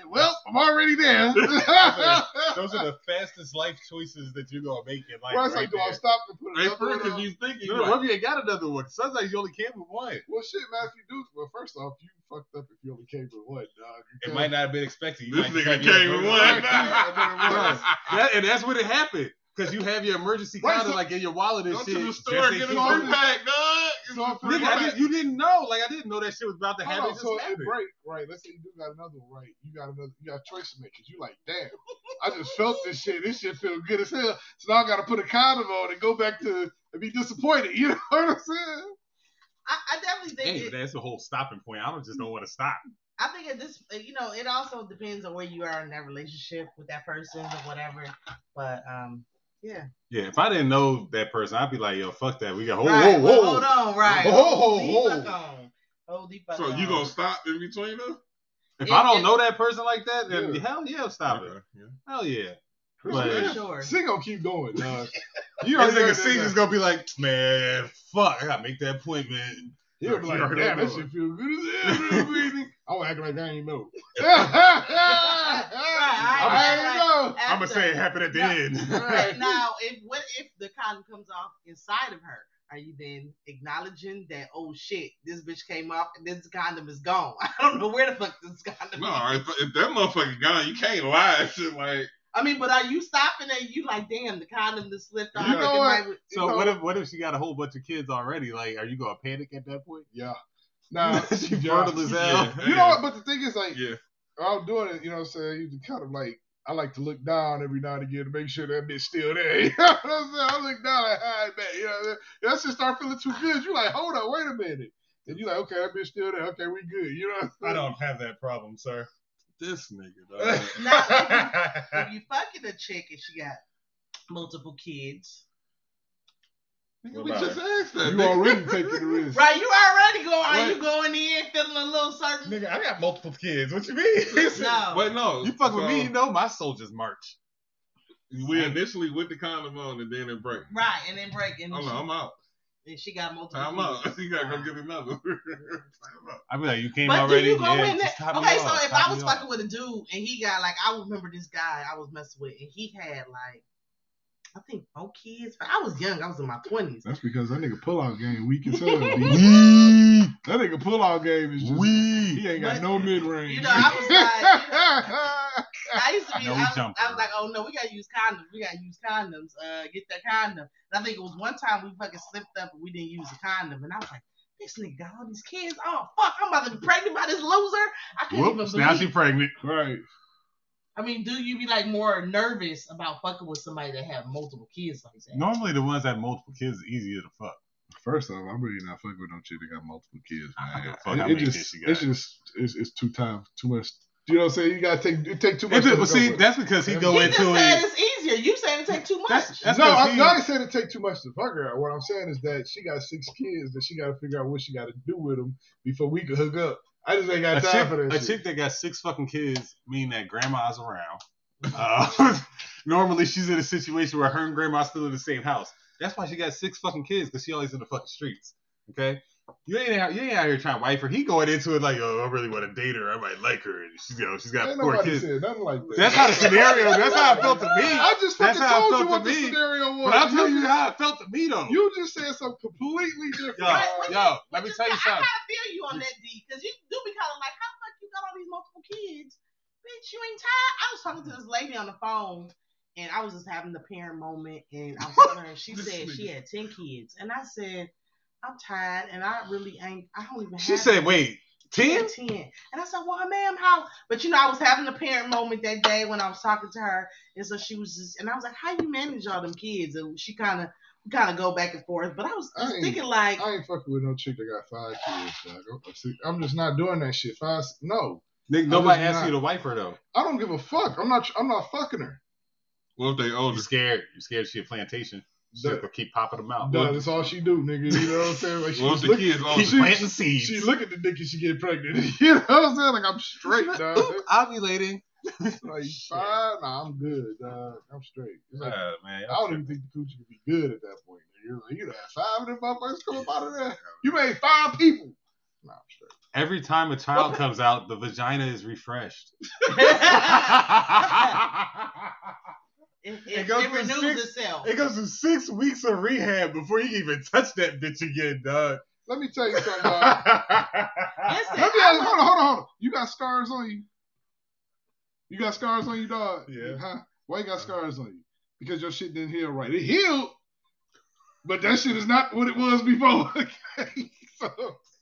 well, I'm already there. (laughs) Those are the (laughs) fastest life choices that you're gonna make in life. Well, right like, do I stop and put another first, one because you thinking No, like, what if you ain't got another one? Sometimes you only came with one. Well, shit, man, if you do, well, first off, you fucked up if you only came with one, dog. You It might not have been expected. You this nigga (laughs) came with one. That- and that's what it happened. Because you have your emergency Right, condom so- like in your wallet and Go shit. to the store, get an you- pack, dog. So if Nigga, I didn't, you didn't know. Like I didn't know that shit was about to happen. Hold on, so it happened. break, right? Let's say you do got another one, right? You got another, you got a choice to make because you like, damn, I just felt this shit. This shit feel good as hell. So now I got to put a condom on and go back to and be disappointed. (laughs) You know what I'm saying? I, I I definitely think Hey, it, that's the whole stopping point. I don't just don't want to stop. I think at this, you know, it also depends on where you are in that relationship with that person or whatever. But um, yeah. Yeah, if I didn't know that person, I'd be like, yo, fuck that. We got whoa, right, whoa, well, hold on, right? Whoa, Hold whoa. fuck on. Hold the fuck So on. you gonna stop in between them? If If- I don't if- know that person like that, then Yeah. hell yeah, stop it. Yeah. Hell yeah. But- man, Sure. She gonna keep going, dog. (laughs) You You know, already nigga heard C gonna be like, man, fuck, I gotta make that appointment. He'll be like, damn, know. that shit feel good as hell. (laughs) I'll act like I ain't know. (laughs) (laughs) I ain't know. I'm gonna say it happened at the No. end. Right. now, if what if the condom comes off inside of her? Are you then acknowledging that oh shit, this bitch came off and this condom is gone? I don't know where the fuck this condom No, is. if, if that motherfucker gone, you can't lie. and Shit like I mean, but are you stopping and you like, damn, the condom just slipped off? You know what? might- So what if what if she got a whole bunch of kids already? Like, are you gonna panic at that point? Yeah. (laughs) Nah, she yeah. fertile as hell. Yeah. You know what? But the thing is, like, yeah. I'm doing it, you know what I'm saying? You kind of like, I like to look down every now and again to make sure that bitch still there. (laughs) You know what I'm saying? I look down like, hi, man. You know what I'm saying? That shit start feeling too good. You're like, hold on, wait a minute. And you're like, okay, that bitch still there. Okay, we good. You know what I'm saying? don't have that problem, sir. This nigga, dog. Now, if you, if you fucking a chick and she got multiple kids, Nigga, we about just asked that. You nigga. already taking the risk. right? You already going? Are Right. you going in feeling a little certain? Nigga, I got multiple kids. What you mean? No. (laughs) Wait, no. You fuck with me, you know my soldiers march. We initially with the condom on and then it break. Right, and then break, and, Hold she, on, I'm out. And she got multiple. Time kids. out. (laughs) You gotta go get another. (laughs) Time out. I be like, you came But already. do you go yeah, in there? just top me Okay, so off, if top I was me off. fucking with a dude and he got like, I remember this guy I was messing with, and he had like, I think four kids. But I was young. I was in my twenties. That's because that nigga pull-out game weak as hell. (laughs) Wee, that nigga pull-out game is just, wee. he ain't got But, no mid-range. you know, I was like, I used to be. No I, was. I was like, oh no, we gotta use condoms. We gotta use condoms. Uh, get that condom. And I think it was one time we fucking slipped up and we didn't use a condom, and I was like. This nigga got all these kids. Oh fuck! I'm about to be pregnant by this loser. I couldn't Whoops, even believe. now she pregnant. right. I mean, do you be like more nervous about fucking with somebody that have multiple kids like that? Normally, the ones that have multiple kids are easier to fuck. First off, I'm really not fucking with no chick that got multiple kids, man. give (laughs) a fuck how It, it many just, kids she got. it's just, it's, it's too time, too much. You know what I'm saying? You gotta take, it take too much. It's just- to but see, cover. that's because he He go he just into said it. it's easier. You saying it take too much. That's, that's no, 'cause I'm he- not saying it take too much to fuck her. What I'm saying is that she got six kids that she got to figure out what she got to do with them before we can hook up. I just ain't got a time chick, for that a shit. chick that got six fucking kids mean that grandma's around. Uh, (laughs) normally, she's in a situation where her and grandma's still in the same house. That's why she got six fucking kids because she always in the fucking streets. Okay, you ain't out, you ain't out here trying to wife her. He going into it like, oh, I really want to date her. I might like her, and she's you know she's got Ain't four kids. nothing like that. That's how the scenario. That's how it felt to me. I just That's fucking how it told felt you to what the me. scenario was. But I'll tell you how it felt to me though. You just said something completely different. Yo, Right, dog. but yo, let me just- tell you I, something. I kind of feel you on that D because you do be kind of like, how the fuck you got all these multiple kids, bitch? You ain't tired. I was talking to this lady on the phone. And I was just having the parent moment, and I was telling her, she (laughs) said she had ten kids, and I said, I'm tired, and I really ain't. I don't even. She have said, "Wait, She ten? 10. And I said, well, ma'am, how? But, you know, I was having a parent moment that day when I was talking to her. And so she was just, and I was like, how you manage all them kids? And she kind of, kind of go back and forth. But I was I just ain't- thinking, like, I ain't fucking with no chick that got five kids. Dog. I'm- see, I'm just not doing that shit. Five, no, Nigga, nobody just asked not. you to wife her though. I don't give a fuck. I'm not. I'm not fucking her. What if they You older? scared? You scared she a plantation? She's That- gonna keep popping them out. Duh, that's all she do, nigga. You know what I'm saying? Like she What the look, kids Keep older? she- planting seeds. she look at the dick and she get pregnant. (laughs) You know what I'm saying? Like I'm straight, dog. Oop, ovulating. Like (laughs) five, nah, I'm good, dog. I'm straight. It's like, Uh, man, I don't even think the coochie could be good at that point. You're like, you know, five of them motherfuckers come up out of there. You made five people. Nah, I'm straight. Every time a child comes out, the vagina is refreshed. (laughs) it, It it, goes it renews six- itself. it goes through six weeks of rehab before you even touch that bitch again, dog. Let me tell you something, (laughs) dog. Listen, Let me ask, hold on, hold on, hold on. You got scars on you. You got scars on you, dog. Yeah. Huh? Why you got scars on you? Because your shit didn't heal right. It healed, but that shit is not what it was before. (laughs) Okay, so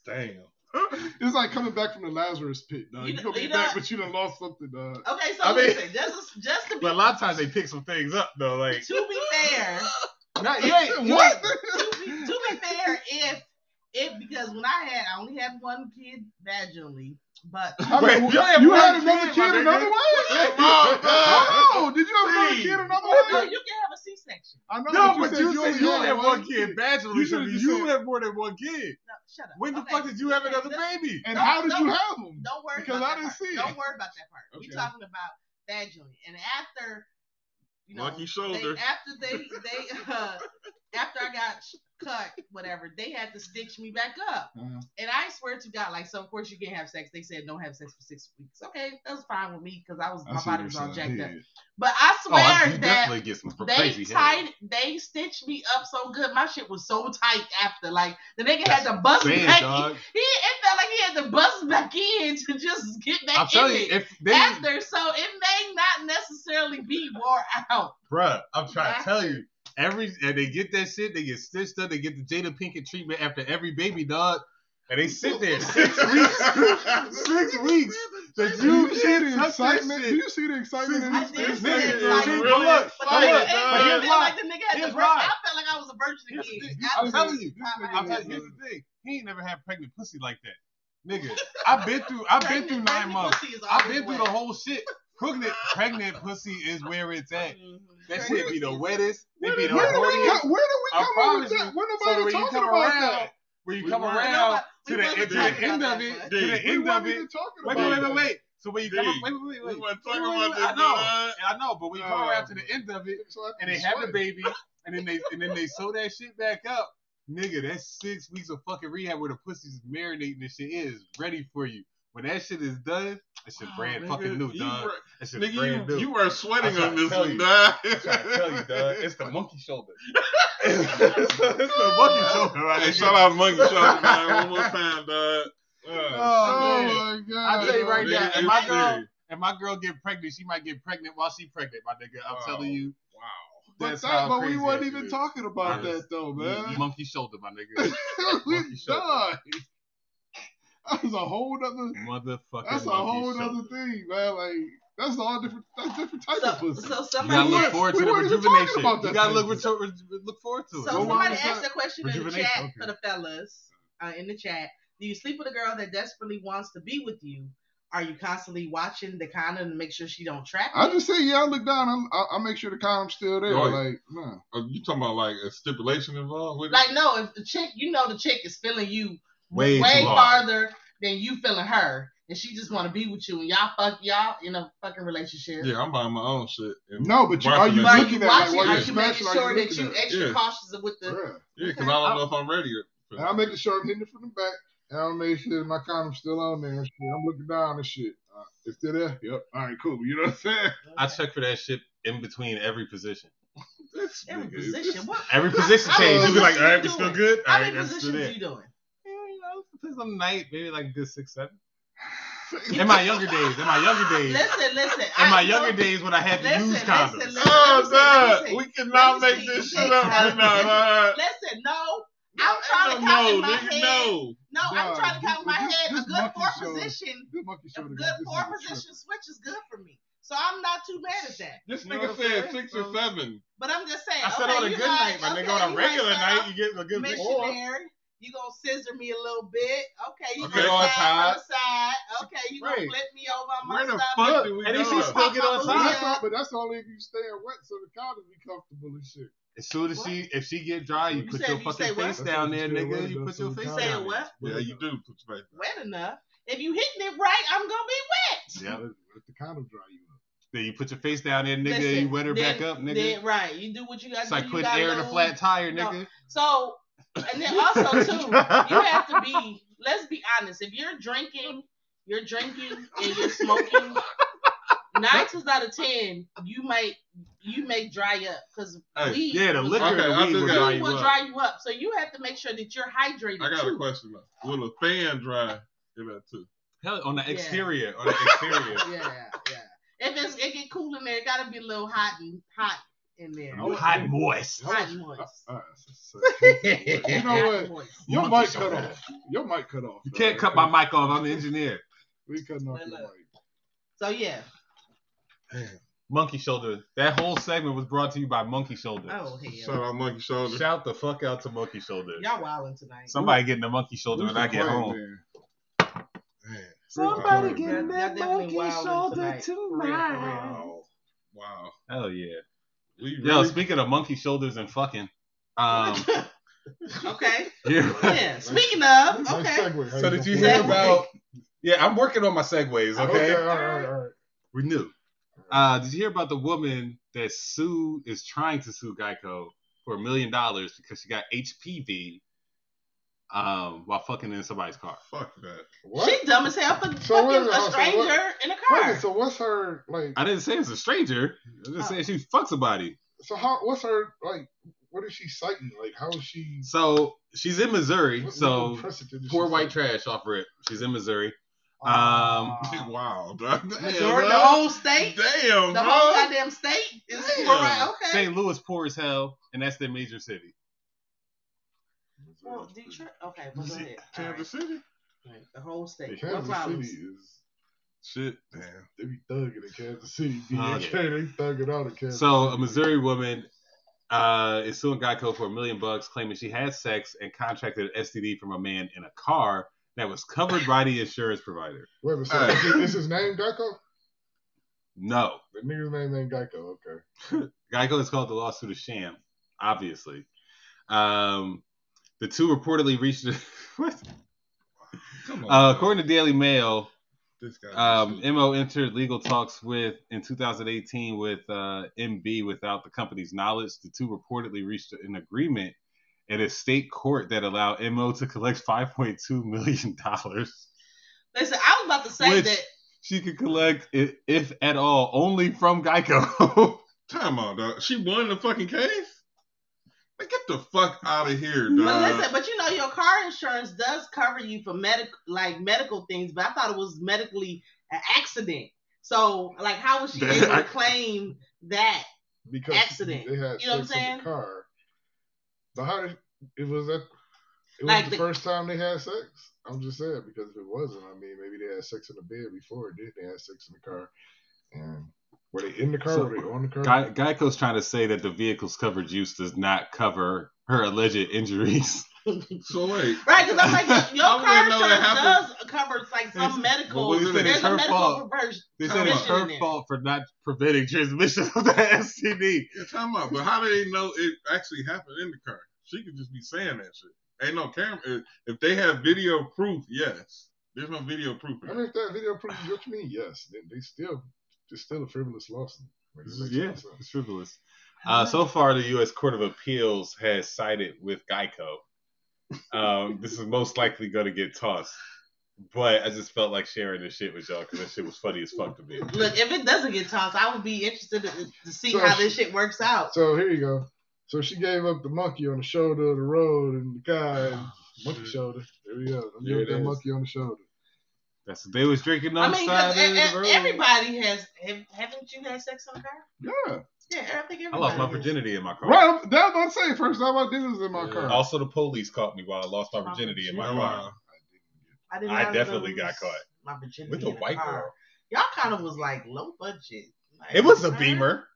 Damn. (laughs) it's like coming back from the Lazarus pit, dog. You You, gonna be you back, but you done lost something, dog. Okay, so I mean- just, just to be, But a lot of times they pick some things up though. Like, to be fair, (laughs) not, you ain't, what? (laughs) to be, to be fair, if it because when I had, I only had one kid vaginally, but I Wait, mean, you had you had another kid, kid another way? Come on, dog. Oh, did you have another Please. kid another no, way? you can have a C-section. I know, No, but but you only said you had had one kid vaginally, You so should've you just said- have more than one kid. No, shut up. When the Okay, fuck did you have another let's- baby? And Don't- how did you have them? Don't worry Because about I didn't see it. Don't worry about that part. We're talking about vaginally, and after you know, Lucky they, shoulder. after they they uh, after I got cut, whatever, they had to stitch me back up. Uh-huh. And I swear to God, like, so of course you can't have sex. They said don't have sex for six weeks. Okay, that was fine with me because I was I my body was all jacked up. But I Oh, swear I, that get some they tied, they stitched me up so good. My shit was so tight after. Like the nigga had to bust Saying, back. dog. In. He it felt like he had to bust back in to just get back I'm in you, it if they, after. So it may not necessarily be wore out. bruh, I'm trying to tell you, every and they get that shit, they get stitched up, they get the Jada Pinkett treatment after every baby dog, and they sit there (laughs) six weeks, six weeks. That Do you see the excitement? Do you see the excitement in I his face? Nigga, like- look, look, it, here's why. like the nigga had Here's why. I felt like I was a virgin again. I'm telling you, I'm I'm telling you, here's the thing. He ain't never had pregnant pussy like that. Nigga, I've been through I've been through nine months. I've been through the whole shit. Pregnant (laughs) pregnant pussy is where it's at. That shit be the wettest. They Where be did the we come, where did we come up with that? you. When So nobody when you talking come about around, that? when you come around to the, to the end of it, to the end of it. Wait, wait, wait, wait. So when you come, D, wait, wait, wait, We wait. weren't Wait, talking wait, about this. I know. I know, but when you come around to the end of it, and they have the baby, and then they and then they sew that shit back up. Nigga, that's six weeks of fucking rehab where the pussy's marinating and shit is ready for you. When that shit is done, it's shit Oh, brand nigga, fucking new, dog. were- That shit Nigga, brand you, new. you are sweating on this one, dog. I'm trying to tell you, dog. It's the monkey shoulder. (laughs) it's the monkey shoulder, right? Hey, shout out Monkey (laughs) Shoulder, man. One more time, dog. Uh, Oh, man. Oh my god! I tell you right now, it's if my girl, serious. if my girl get pregnant, she might get pregnant while she pregnant, my nigga. I'm Wow. telling you, Wow. But, that, but we weren't even is. talking about Honest. that though, man. monkey shoulder, my nigga. (laughs) we monkey shoulder. Done. (laughs) That's a whole other. Motherfucking That's a whole other thing, man. Like that's all different. That's different type of So, pussy. so You gotta look asked, forward we to the rejuvenation. talking about You gotta look, thing. retro- look forward to it. so Go somebody asked a question in the chat okay. for the fellas uh, in the chat. Do you sleep with a girl that desperately wants to be with you? Are you constantly watching the condom to make sure she don't trap I you? just say, yeah, I look down. I'm, I, I make sure the condom's still there. Like, nah. Are you talking about like a stipulation involved with it? Like, no, if the chick, you know, the chick is feeling you Way way, too hard. farther than you feeling her, and she just want to be with you, and y'all fuck y'all in a fucking relationship. yeah, I'm buying my own shit. No, but you, are you it. Looking you at like watching? while are you're making sure that you at? extra Yeah. cautious with the? Yeah. Yeah, because Okay. I don't know if I'm ready. For And I'm making sure I'm hitting it from the back, and I'm making sure my condom's still on there and shit. I'm looking down and shit. Uh, it's still there. Yep. All right, cool. You know what I'm saying? I check for that shit in between every position. this Every nigga. position. What? Every position change. You be like, all right, you we still doing? good? How All right, many that's still positions there. you doing? Yeah, you know, depends on night. Maybe like a good six, seven. In my younger days, in my younger days, Listen, listen. in my I- younger no, days when I had to use condoms. listen. Oh, Let me see, God. let. We cannot make see. this shit up right now, dog. Listen, no. I'm trying to no, count in no, my nigga, head. no. No, I'm trying to count in my this- head. this A good four show- position, This monkey a good this four nigga position switch is good for me. So I'm not too mad at that. This You know nigga said six or seven. But I'm just saying. I said okay, on a good like, night, my okay, nigga. On a regular like night, you get a good four. Missionary. You gonna scissor me a little bit. Okay, you Okay. gonna On slide on the side. Okay, you gonna flip me over on my Where the stomach. fuck do we And then she go? still get on Pop But my top. that's, but that's only if you stay wet so the condom be comfortable and shit. As soon as she, if she get dry, you, You put your you fucking say what? face down there, nigga. You put your face condom? Say down. what? Yeah, you do put your face. Wet enough. If you hitting it right, I'm gonna be wet. Yeah. Let, let the condom dry you up. Then you put your face down there, nigga. Listen, you wet her then- back up, nigga. Then, right, you do what you got to it's like You putting air in a flat tire, No. nigga. So, and then also too, you have to be. Let's be honest. If you're drinking, you're drinking and you're smoking. Nine times out of ten, you might you may dry up because Hey, weed. Yeah, the will liquor dry- Okay, and weed will dry you will up. dry you up. So you have to make sure that you're hydrated I got too. a question though. Will a fan dry in that too? Hell, on the Yeah. exterior, on the exterior. (laughs) Yeah, yeah. If it's it get cool in there, it gotta be a little hot and hot in there. Oh, Hot and moist. Hot and moist. Uh, uh, so- so- you know what? moist. Your Monkey mic cut shoulder. off. Your mic cut off. You dog. can't cut my mic off. I'm the engineer. We cutting off But your mic. So yeah, Monkey Shoulder. That whole segment was brought to you by Monkey Shoulder. Oh Shout out Monkey Shoulder. Shout the fuck out to Monkey Shoulder. Y'all wilding tonight. Somebody getting a monkey shoulder Who's when I get home. man? Man. Somebody Who's the getting client, that monkey shoulder tonight. For real, for real. tonight. Wow. Wow. Hell yeah. We Yo, really- speaking of monkey shoulders and fucking, um, (laughs) okay. here- Yeah. Speaking of, okay. segue. How so did you gonna- hear about? Yeah, I'm working on my segues. Okay, Okay, all right, all right, all right. we knew. Uh, did you hear about the woman that sued is trying to sue Geico for a million dollars because she got HPV um, while fucking in somebody's car? Fuck that. What? She dumb as hell for So fucking wait a minute, a oh, so stranger what- in a car. minute, so what's her like? I didn't say it's a stranger. I just Oh. said she fucked somebody. So how? What's her like? What is she citing? Like, how is she? So she's in Missouri. what So legal precedent is poor white citing? trash off rip. She's in Missouri. Ah. Um, (laughs) wow. Damn, Missouri, the whole state, Damn, the bro. whole goddamn state is Damn. poor, right? Okay. St. Louis poor as hell, and that's their major city. Well, Detroit. Okay, well, go ahead. All right. Kansas City? Right, The whole state. What Kansas problems? City is Shit. Damn. they be thugging in Kansas City. Oh, BK, they thugging out in Kansas. So a Missouri woman uh, is suing Geico for a million bucks, claiming she had sex and contracted an STD from a man in a car that was covered by the insurance provider. (laughs) Wait a minute, so is, his, his name Geico? No, The nigga's name ain't Geico. Okay. (laughs) Geico has called the lawsuit a sham, obviously. Um, the two reportedly reached. (laughs) what? Come on. Uh, according to Daily Mail, this guy. um, Mo entered legal talks with in 2018 with uh, MB without the company's knowledge. The two reportedly reached an agreement at a state court that allowed Mo to collect (laughs) 5.2 million dollars. Listen, I was about to say Which- that. She could collect, i- if at all, only from Geico. (laughs) Time out, dog. She won the fucking case? Man, get the fuck out of here, dog. But listen, but you know your car insurance does cover you for medical, like medical things. But I thought it was medically an accident. So, like, how was she That- able I- to claim that? Because Accident. They had You know what I'm sex in saying? the car. But how did it was that? It was Like the, the- first time they had sex. I'm just saying because if it wasn't, I mean, maybe they had sex in the bed before it did. They had sex in the car, and were they in the car? So, were they on the car? Ge- Geico's trying to say that the vehicle's coverage use does not cover her alleged injuries. (laughs) So wait. Right, because I'm like, (laughs) your I car wanna know what insurance does cover like It's- some medical. well, they there's it's a her medical fault. perversion. They said it's her fault for not preventing transmission of the STD. Yeah, time out. But how do they know it actually happened in the car? She could just be saying that shit. Ain't no camera. If- If they have video proof, yes. There's no video proof. I mean, if that video proof, what you mean? Yes, they, they still, it's still a frivolous lawsuit. Like, it Yeah, sense. it's frivolous. (laughs) Uh, so far, the U.S. Court of Appeals has sided with Geico. Um, (laughs) this is most likely going to get tossed. But I just felt like sharing this shit with y'all because that shit was funny as fuck to me. Look, if it doesn't get tossed, I would be interested to, to see So how she- this shit works out. So here you go. So she gave up the monkey on the shoulder of the road, and the guy monkey shoulder. There we go. Don't There give it that is. monkey on the shoulder. That's what they was drinking I on mean, the 'cause side of the road. everybody has. Have, haven't you had sex in a car? Yeah. Yeah, I think I lost my has. virginity in my car. Right. That's what I'm saying. First time I did was in my Yeah. car. Also, the police caught me while I lost my virginity in my car. I, didn't I have definitely got caught. My virginity With a in white car. girl. Y'all kind of was like low budget. Like, It was a huh? Beamer.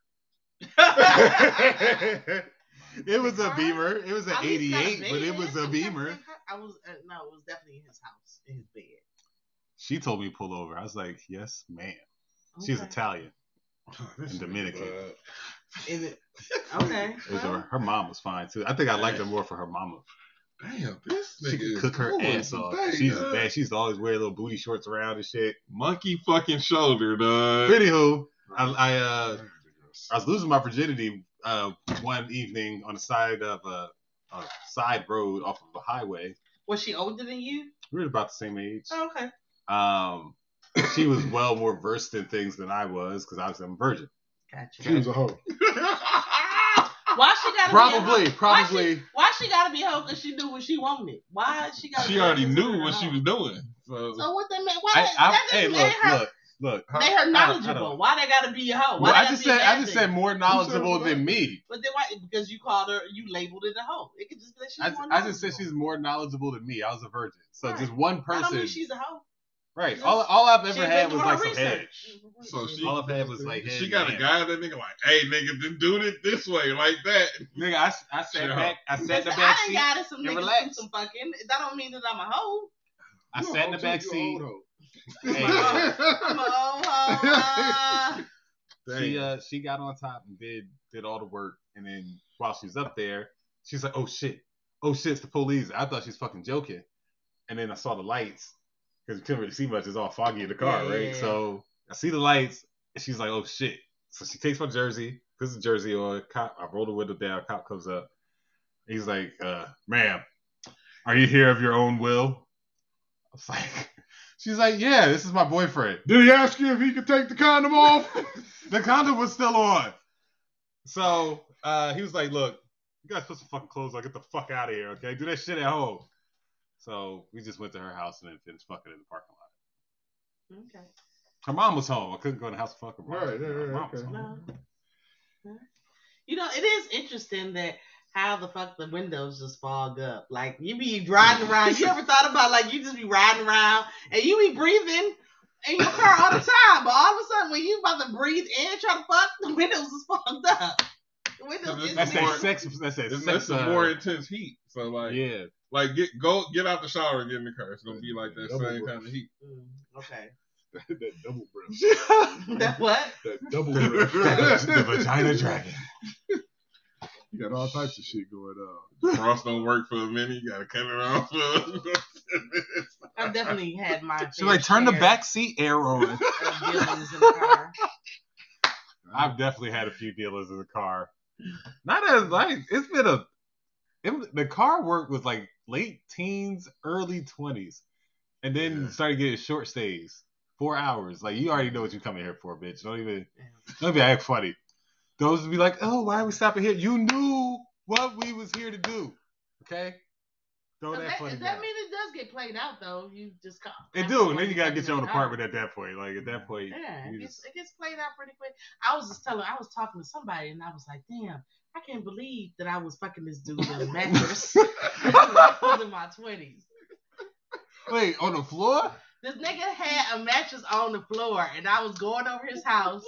(laughs) it was a Beamer. It was an At least got a 88, but it was a I'm trying to Beamer. I was uh, no, it was definitely in his house, in his bed. She told me to pull over. I was like, yes, ma'am. She's Italian. (laughs) Oh, And Dominican. Is it okay? (laughs) It well, her, her mom was fine too. I think I liked her more for her mama. Damn, this She nigga could cook her ass off. today, She's dog. bad. She used to always wearing little booty shorts around and shit. Monkey fucking shoulder, dog. Anywho, I, I uh I was losing my virginity uh one evening on the side of a, a side road off of a highway. was she older than you? We were about the same age. Oh, okay. Um, she was well more versed in things than I was because I was a virgin. Gotcha. She was a hoe. (laughs) Why she gotta Probably, be a hoe? probably. Why she, why she gotta be a hoe? Cause she knew what she wanted. Why she got? she already knew what she was doing. So, So what they meant? Why I, that, I, that hey, just look, her, look, look. Huh? made her I don't- I don't- knowledgeable. Why they gotta be a hoe? Why Well, I just said, I just said more knowledgeable than me. But then why? Because you called her, you labeled it a hoe. It could just be that she's I, more I just said she's more knowledgeable than me. I was a virgin, so Right. just one That don't person. mean she's a hoe. Right. All, all I've ever had was like some head. So she- All I've had was like She got a guy that nigga like, hey nigga, just do it this way, like that. Nigga, I, I sat Sure. back. I sat in Listen, the I back done got it some and niggas relax. some fucking. That don't mean that I'm a hoe. I You sat in the back seat. old. Hey, I'm a old hoe. uh, she uh she got on top and did did all the work and then while she's up there she's like oh shit oh shit it's the police i thought she's fucking joking and then i saw the lights because you couldn't really see much it's all foggy in the car Yeah. right so i see the lights and she's like oh shit so she takes my jersey puts the jersey on cop i roll the window down cop comes up he's like uh ma'am are you here of your own will i was like (laughs) she's like yeah this is my boyfriend Did he ask you if he could take the condom off? (laughs) the condom was still on. So uh, he was like, "Look, you guys put some fucking clothes on. Get the fuck out of here, okay? Do that shit at home." So we just went to her house and then finished fucking in the parking lot. okay. Her mom was home. I couldn't go in the house to fuck her mom. Right, right, Her right, mom was okay. home. No. You know, it is interesting that how the fuck the windows just fog up. Like you be riding around. You ever thought about like you just be riding around and you be breathing in your car all the time, but all of a sudden when you about to breathe in, and try to fuck, the windows is fogged up. The windows That's More- that sex. That's that sex. that's uh, more intense heat. So like, yeah. Like get go get out the shower and get in the car. It's gonna be like that Double same brush. kind of heat. Mm, okay. (laughs) that double breath. (laughs) That what? That double (laughs) the breath. vagina dragon. You got all types of shit going on. Frost don't work for a minute. You gotta cut it off for ten minutes. I've definitely had my. She's fair like, turn the back seat air on. in the car. I've definitely had a few dealers in the car. Not as like it's been a it, the car work was like late teens, early twenties, and then Yeah. started getting short stays, four hours. Like you already know what you're coming here for, bitch. Don't even don't be act funny. Those would be like, oh, why are we stopping here? You knew what we was here to do, okay? Throw Does that that, funny does that mean it does get played out though? You just got. It do, and then you gotta get your own apartment at that point. Like at that point, Yeah, it gets, just- it gets played out pretty quick. I was just telling, I was talking to somebody, and I was like, "Damn, I can't believe that I was fucking this dude in a mattress when (laughs) I was in my twenties. wait on the floor. This nigga had a mattress on the floor, and I was going over his house.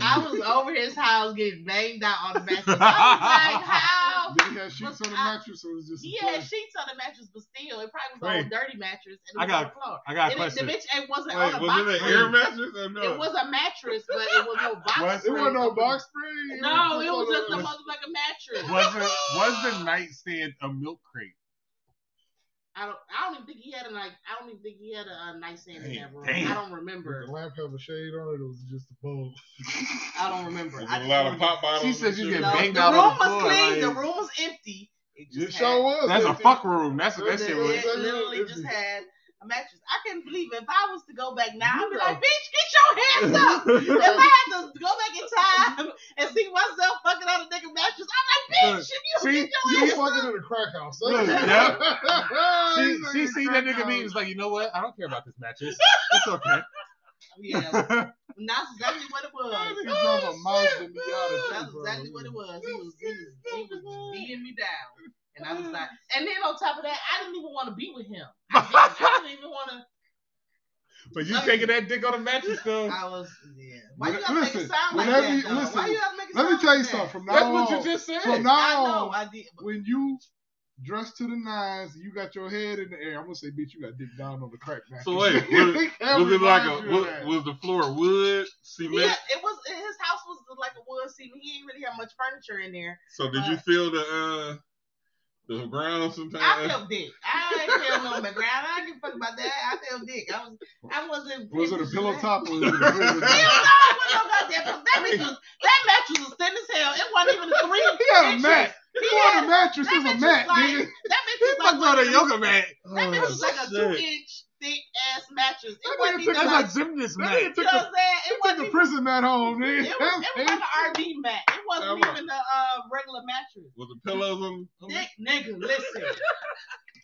I was over his house getting banged out on the mattress. I was like, how? (laughs) Did he have sheets on the mattress or was just He had sheets on the mattress, but still, it probably was Wait. on a dirty mattress, and it I was got- on the floor. I got a question. the bitch, it wasn't Wait, on a was box it an spring. air mattress or no? It was a mattress, but it was no box What? It wasn't no box spring. No, it was just a motherfucking mattress. Was it was the nightstand a milk crate? I don't. I don't even think he had a night. I don't even think he had a, a nightstand in that room. Damn. I don't Did remember. the lamp have a shade on it or was it just a bulb? I don't remember. Was I it a lot of pop bottles? She said and you shit? get No, banged the out The room on the was floor, clean. The room was empty. It It just sure had, was. That's a fuck room. That's what that shit was. was. literally just had a mattress. I couldn't believe it. If I was to go back now, I'd be like, bitch, get your hands up. (laughs) if I had to go back in time and see myself fucking on a nigga mattress, I'm like, bitch, if you See, get your You hands fucking up. in a crack house. Look, yep. (laughs) She she seen that nigga meeting. Was like, you know what? I don't care about this mattress. It's (laughs) okay. Yeah, and that's exactly what it was. That nigga drove a Mazda Miata. That's exactly what it was. He was he was he was beating me down. And I was like, and then on top of that, I didn't even want to be with him. (laughs) I didn't, I didn't even want to. But you taking that dick on the mattress though? I was, yeah. Why you gotta make it listen, sound like that? you- listen, Why you gotta make it Let me tell you like something. From now That's on, what you just said. from now I know, on, I did. but- when you dress to the nines, you got your head in the air. I'm gonna say, bitch, you got dick down on the crack mattress. So wait, (laughs) was, was it like a was, was the floor wood cement? Yeah, it was. His house was like a wood ceiling. He didn't really have much furniture in there. So did you feel the uh the ground sometimes? I felt dick. I ain't feel no background. I didn't give a fuck about that. I felt dick. I was. I wasn't. Was it a pillow that. top or was it a (laughs) prison? Hell no, it wasn't goddamn. That bitch was. That mattress was thin as hell. It wasn't even three (laughs) He had a mat. He had- a mattress that is a mat, like, nigga. That bitch was like a yoga mat. That bitch was oh, like a two inch ass mattress. It That wasn't even took That's like, a gymnast That mat. nigga you know what I'm saying? It took wasn't the prison mat home, nigga. it was, it was like an RV mat. It wasn't Come on. even a uh, regular mattress. Was the pillows on? on Dick, nigga, listen. (laughs)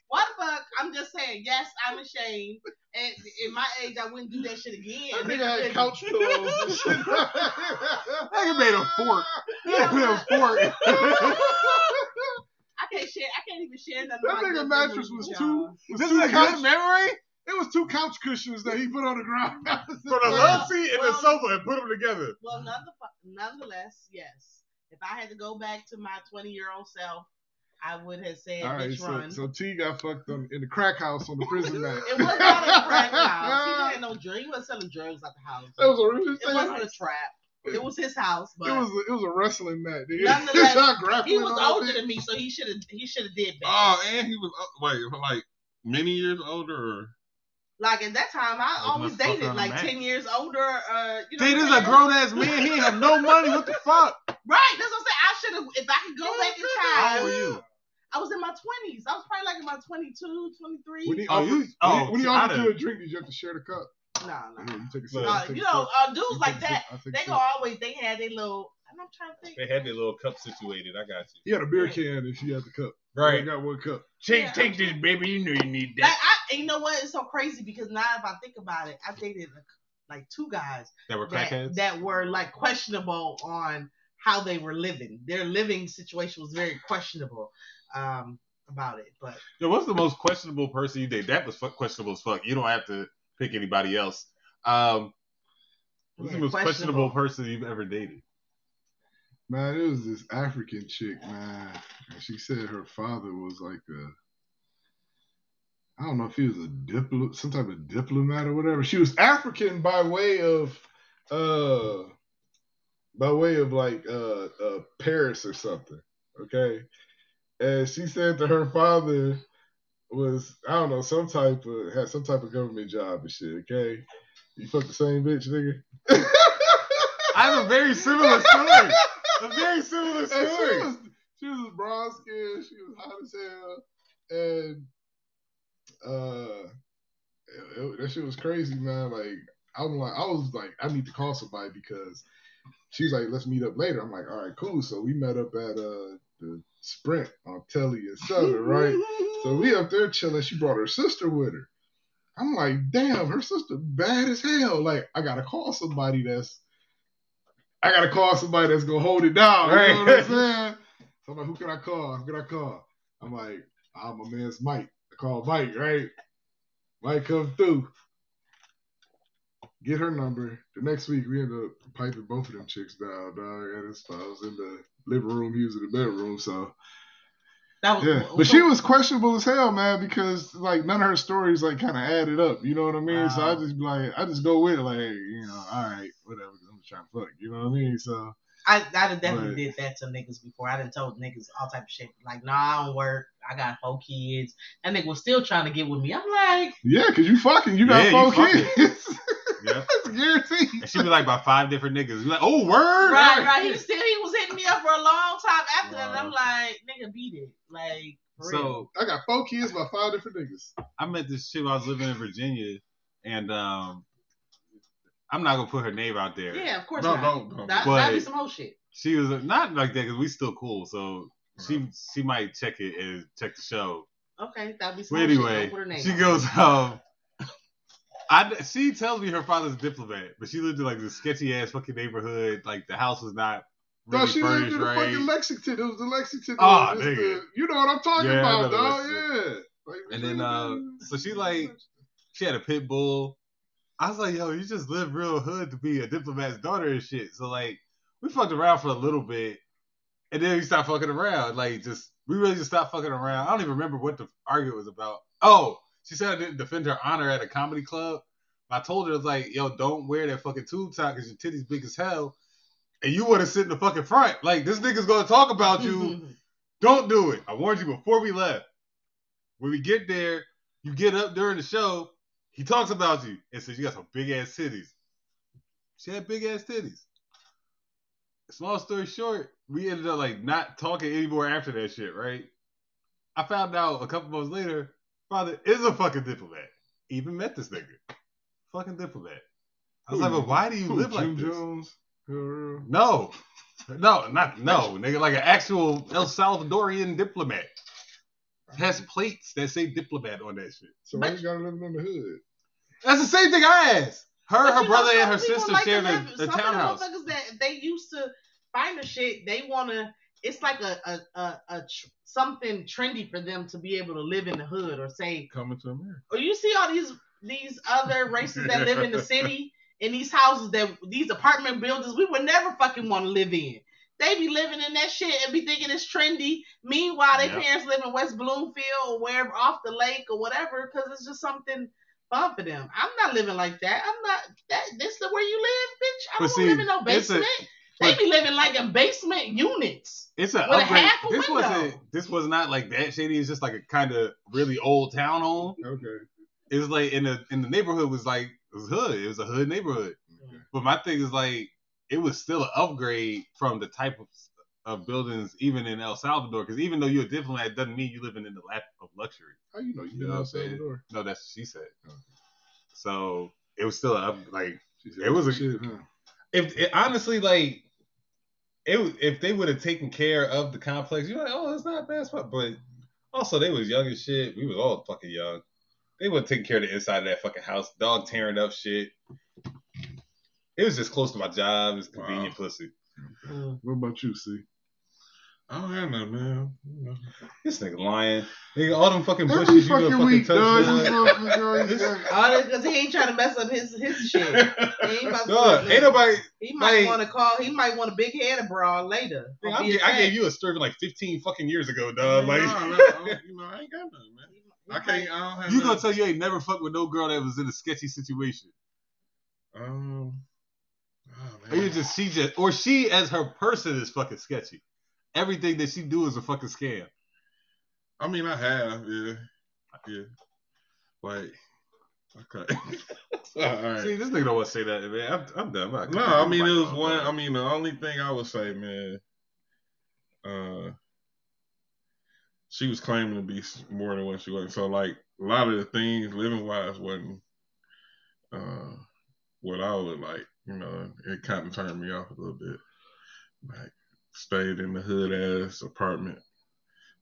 What the fuck? I'm just saying, yes, I'm ashamed. And in my age, I wouldn't do that shit again. That Nigga nigga had couch pillows and (laughs) shit. Nigga made a fork. (laughs) You Nigga made a what? fork. I can't share. I can't even share nothing. That like nigga mattress with was y'all. two. Was This two is a good memory. It was two couch cushions that he put on the ground. (laughs) For the love seat and the sofa and put them together. Well, none nonetheless, yes. If I had to go back to my 20 year old self, I would have said, All right, bitch, so, run. so T got fucked on, in the crack house on the prison (laughs) mat. it was not a crack (laughs) house. He didn't no drugs. He wasn't selling drugs at the house. That was a real it wasn't a trap. It was his house, but It was a, it was a wrestling match. nigga. Nonetheless, Y'all he was older bitch. than me, so he should have he should have did better. Oh, and he was wait, like many years older. Or... Like at that time, I Open always dated like ten years older. Uh, you know See, what this is a grown ass man. He ain't have no money. What the fuck? Right, that's what I'm saying. I should have, if I could go back in time. How old were you? I was in my twenties. I was probably like in my 22, 23. When he Oh, you- oh, when he offered you done- a drink, did you have to share the cup? Nah, nah. Here, you take a sip. Look. you a know, sip. uh, dudes take like that, I take a they sip. go always. They had their little. I'm trying to think. They had their little cup situated. I got you. He had a beer can and she had the cup. Right. I got one cup. Take Yeah. take this, baby. You know you need Like, that. I, and you know what? It's so crazy because now if I think about it, I dated like, like two guys That were that, crackheads. that were like questionable on how they were living. Their living situation was very questionable um, about it. But Yo, what's the most questionable person you date? That was fuck questionable as fuck. You don't have to pick anybody else. Um, what's Yeah, the most questionable questionable. person you've ever dated? Man, it was this African chick, man. And she said her father was like a I don't know if he was a diplomat, some type of diplomat or whatever. She was African by way of uh by way of like uh, uh Paris or something. Okay. And she said that her father was I don't know, some type of had some type of government job and shit, okay? You fuck the same bitch, nigga. (laughs) I have a very similar story. A (laughs) very similar story. she was she was brown skinned, she was hot as hell, and uh, it- it- that shit was crazy, man. Like I'm like I was like I need to call somebody because she's like let's meet up later. I'm like all right, cool. So we met up at uh the Sprint on Telly and Southern, right? So we up there chilling. She brought her sister with her. I'm like, damn, her sister bad as hell. Like, I gotta call somebody that's, I gotta call somebody that's gonna hold it down. You know what I'm saying? So I'm like, who can I call? Who can I call? I'm like, ah, my man's Mike. I call Mike, right? Mike come through. Get her number. The next week we end up piping both of them chicks down, dog. And it's, I was in the living room, he was in the bedroom, so that was yeah, but she was questionable as hell, man, because like none of her stories like kind of added up. You know what I mean? So I just like, I just go with it, like, you know, all right, whatever. I'm just trying to fuck. You know what I mean? So I, I done definitely Right. did that to niggas before. I done told niggas all type of shit. Like, nah, I don't work. I got four kids. That nigga was still trying to get with me. I'm like, yeah, cause you fucking, you got Yeah, four you kids. (laughs) Yeah. That's guaranteed. And she be like by five different niggas. You like, oh word. right, right. He was still, he was hitting me up for a long time after that. And I'm like, nigga, beat it. Like, for real. So I got four kids by five different niggas. I met this chick I was living in Virginia, and um, I'm not gonna put her name out there. Yeah, of course No, not. don't, don't. That, But- that'd be some whole shit. She was not like that because we still cool. So she she might check it and check the show. Okay, that'd be some But whole shit. anyway, Don't put her name she out. goes, um, I she tells me her father's a diplomat, but she lived in like this sketchy ass fucking neighborhood. Like the house was not No, really she lived furnished in the right. fucking Lexington. It was the Lexington. Ah, it's nigga. the- you know what I'm talking Yeah, about, dog. Lexington. Yeah. Like, And then, uh, so she, like- she had a pit bull. I was like, yo, you just live real hood to be a diplomat's daughter and shit. So like, we fucked around for a little bit, and then we stopped fucking around. Like, just we really just stopped fucking around. I don't even remember what the argument was about. Oh, she said I didn't defend her honor at a comedy club. I told her I was like, yo, don't wear that fucking tube top because your titties big as hell, and you want to sit in the fucking front. Like this nigga's gonna talk about you. (laughs) Don't do it. I warned you before we left. When we get there, you get up during the show. He talks about you and says you got some big ass titties. She had big ass titties. Small story short, we ended up like not talking anymore after that shit, right? I found out a couple months later, father is a fucking diplomat. Even met this nigga. Fucking diplomat. I was Who? like, but why do you Who, live like Jim this? Jones. No, (laughs) no, not no, nigga. Like an actual El Salvadorian diplomat has plates that say diplomat on that shit. So why But- you gotta live in the hood? That's the same thing I asked. Her, But her you know, brother, and her sister like to share live- the, the some townhouse. Of the motherfuckers that they used to find the shit, they wanna. It's like a a a, a tr- something trendy for them to be able to live in the hood or say. Coming to America. Or you see all these these other races that live in the (laughs) city in these houses that these apartment buildings we would never fucking want to live in. They be living in that shit and be thinking it's trendy. Meanwhile, their Yep. parents live in West Bloomfield or wherever off the lake or whatever because it's just something fun for them. I'm not living like that. I'm not that. This is where you live, bitch. I don't see, live in no it's a- basement. they but- be living like in basement units. It's an With a upgrade. half a This window. wasn't. This was not like that shady. It's just like a kind of really old town home. Okay. It was like in the in the neighborhood was like it was hood. It was a hood neighborhood. Okay. But my thing is like it was still an upgrade from the type of of buildings even in El Salvador. Because even though you're a diplomat, it doesn't mean you're living in the lap of luxury. How you know you You been know what I'm El saying? Salvador? No, that's what she said. Okay. So it was still a up like said, It was a- shit, huh? if it, honestly like it if they would have taken care of the complex, you're like, oh, it's not a bad spot. But also they was young as shit. We was all fucking young. They would have taken care of the inside of that fucking house. Dog tearing up shit. It was just close to my job. It's convenient pussy. Mm. What about you, C? I don't have none, man. This nigga lying. Nigga, all them fucking Every bushes you gonna fucking fucking week, touch. dog. dog. You motherfucker always got- All this because he ain't trying to mess up his his shit. He ain't about to (laughs) Dog, ain't nobody. He might like- want to call. He might want a big head abroad later. Nigga, I, gave, I gave you a story from like 15 fucking years ago, dog. Like, no, (laughs) no, I you know, I ain't got none, man. I can't. I don't have. you gonna tell you ain't never fucked with no girl that was in a sketchy situation. Um. Oh, Or you just she just or she as her person is fucking sketchy. Everything that she do is a fucking scam. I mean, I have, yeah, yeah. Like, okay. (laughs) All right. See, this nigga don't want to say that, man. I'm, I'm done. I'm No, I'm mean it was one. I mean the only thing I would say, man, uh, she was claiming to be more than what she was. So like a lot of the things living wise wasn't uh what I would like. You know, it kind of turned me off a little bit. Like stayed in the hood ass apartment,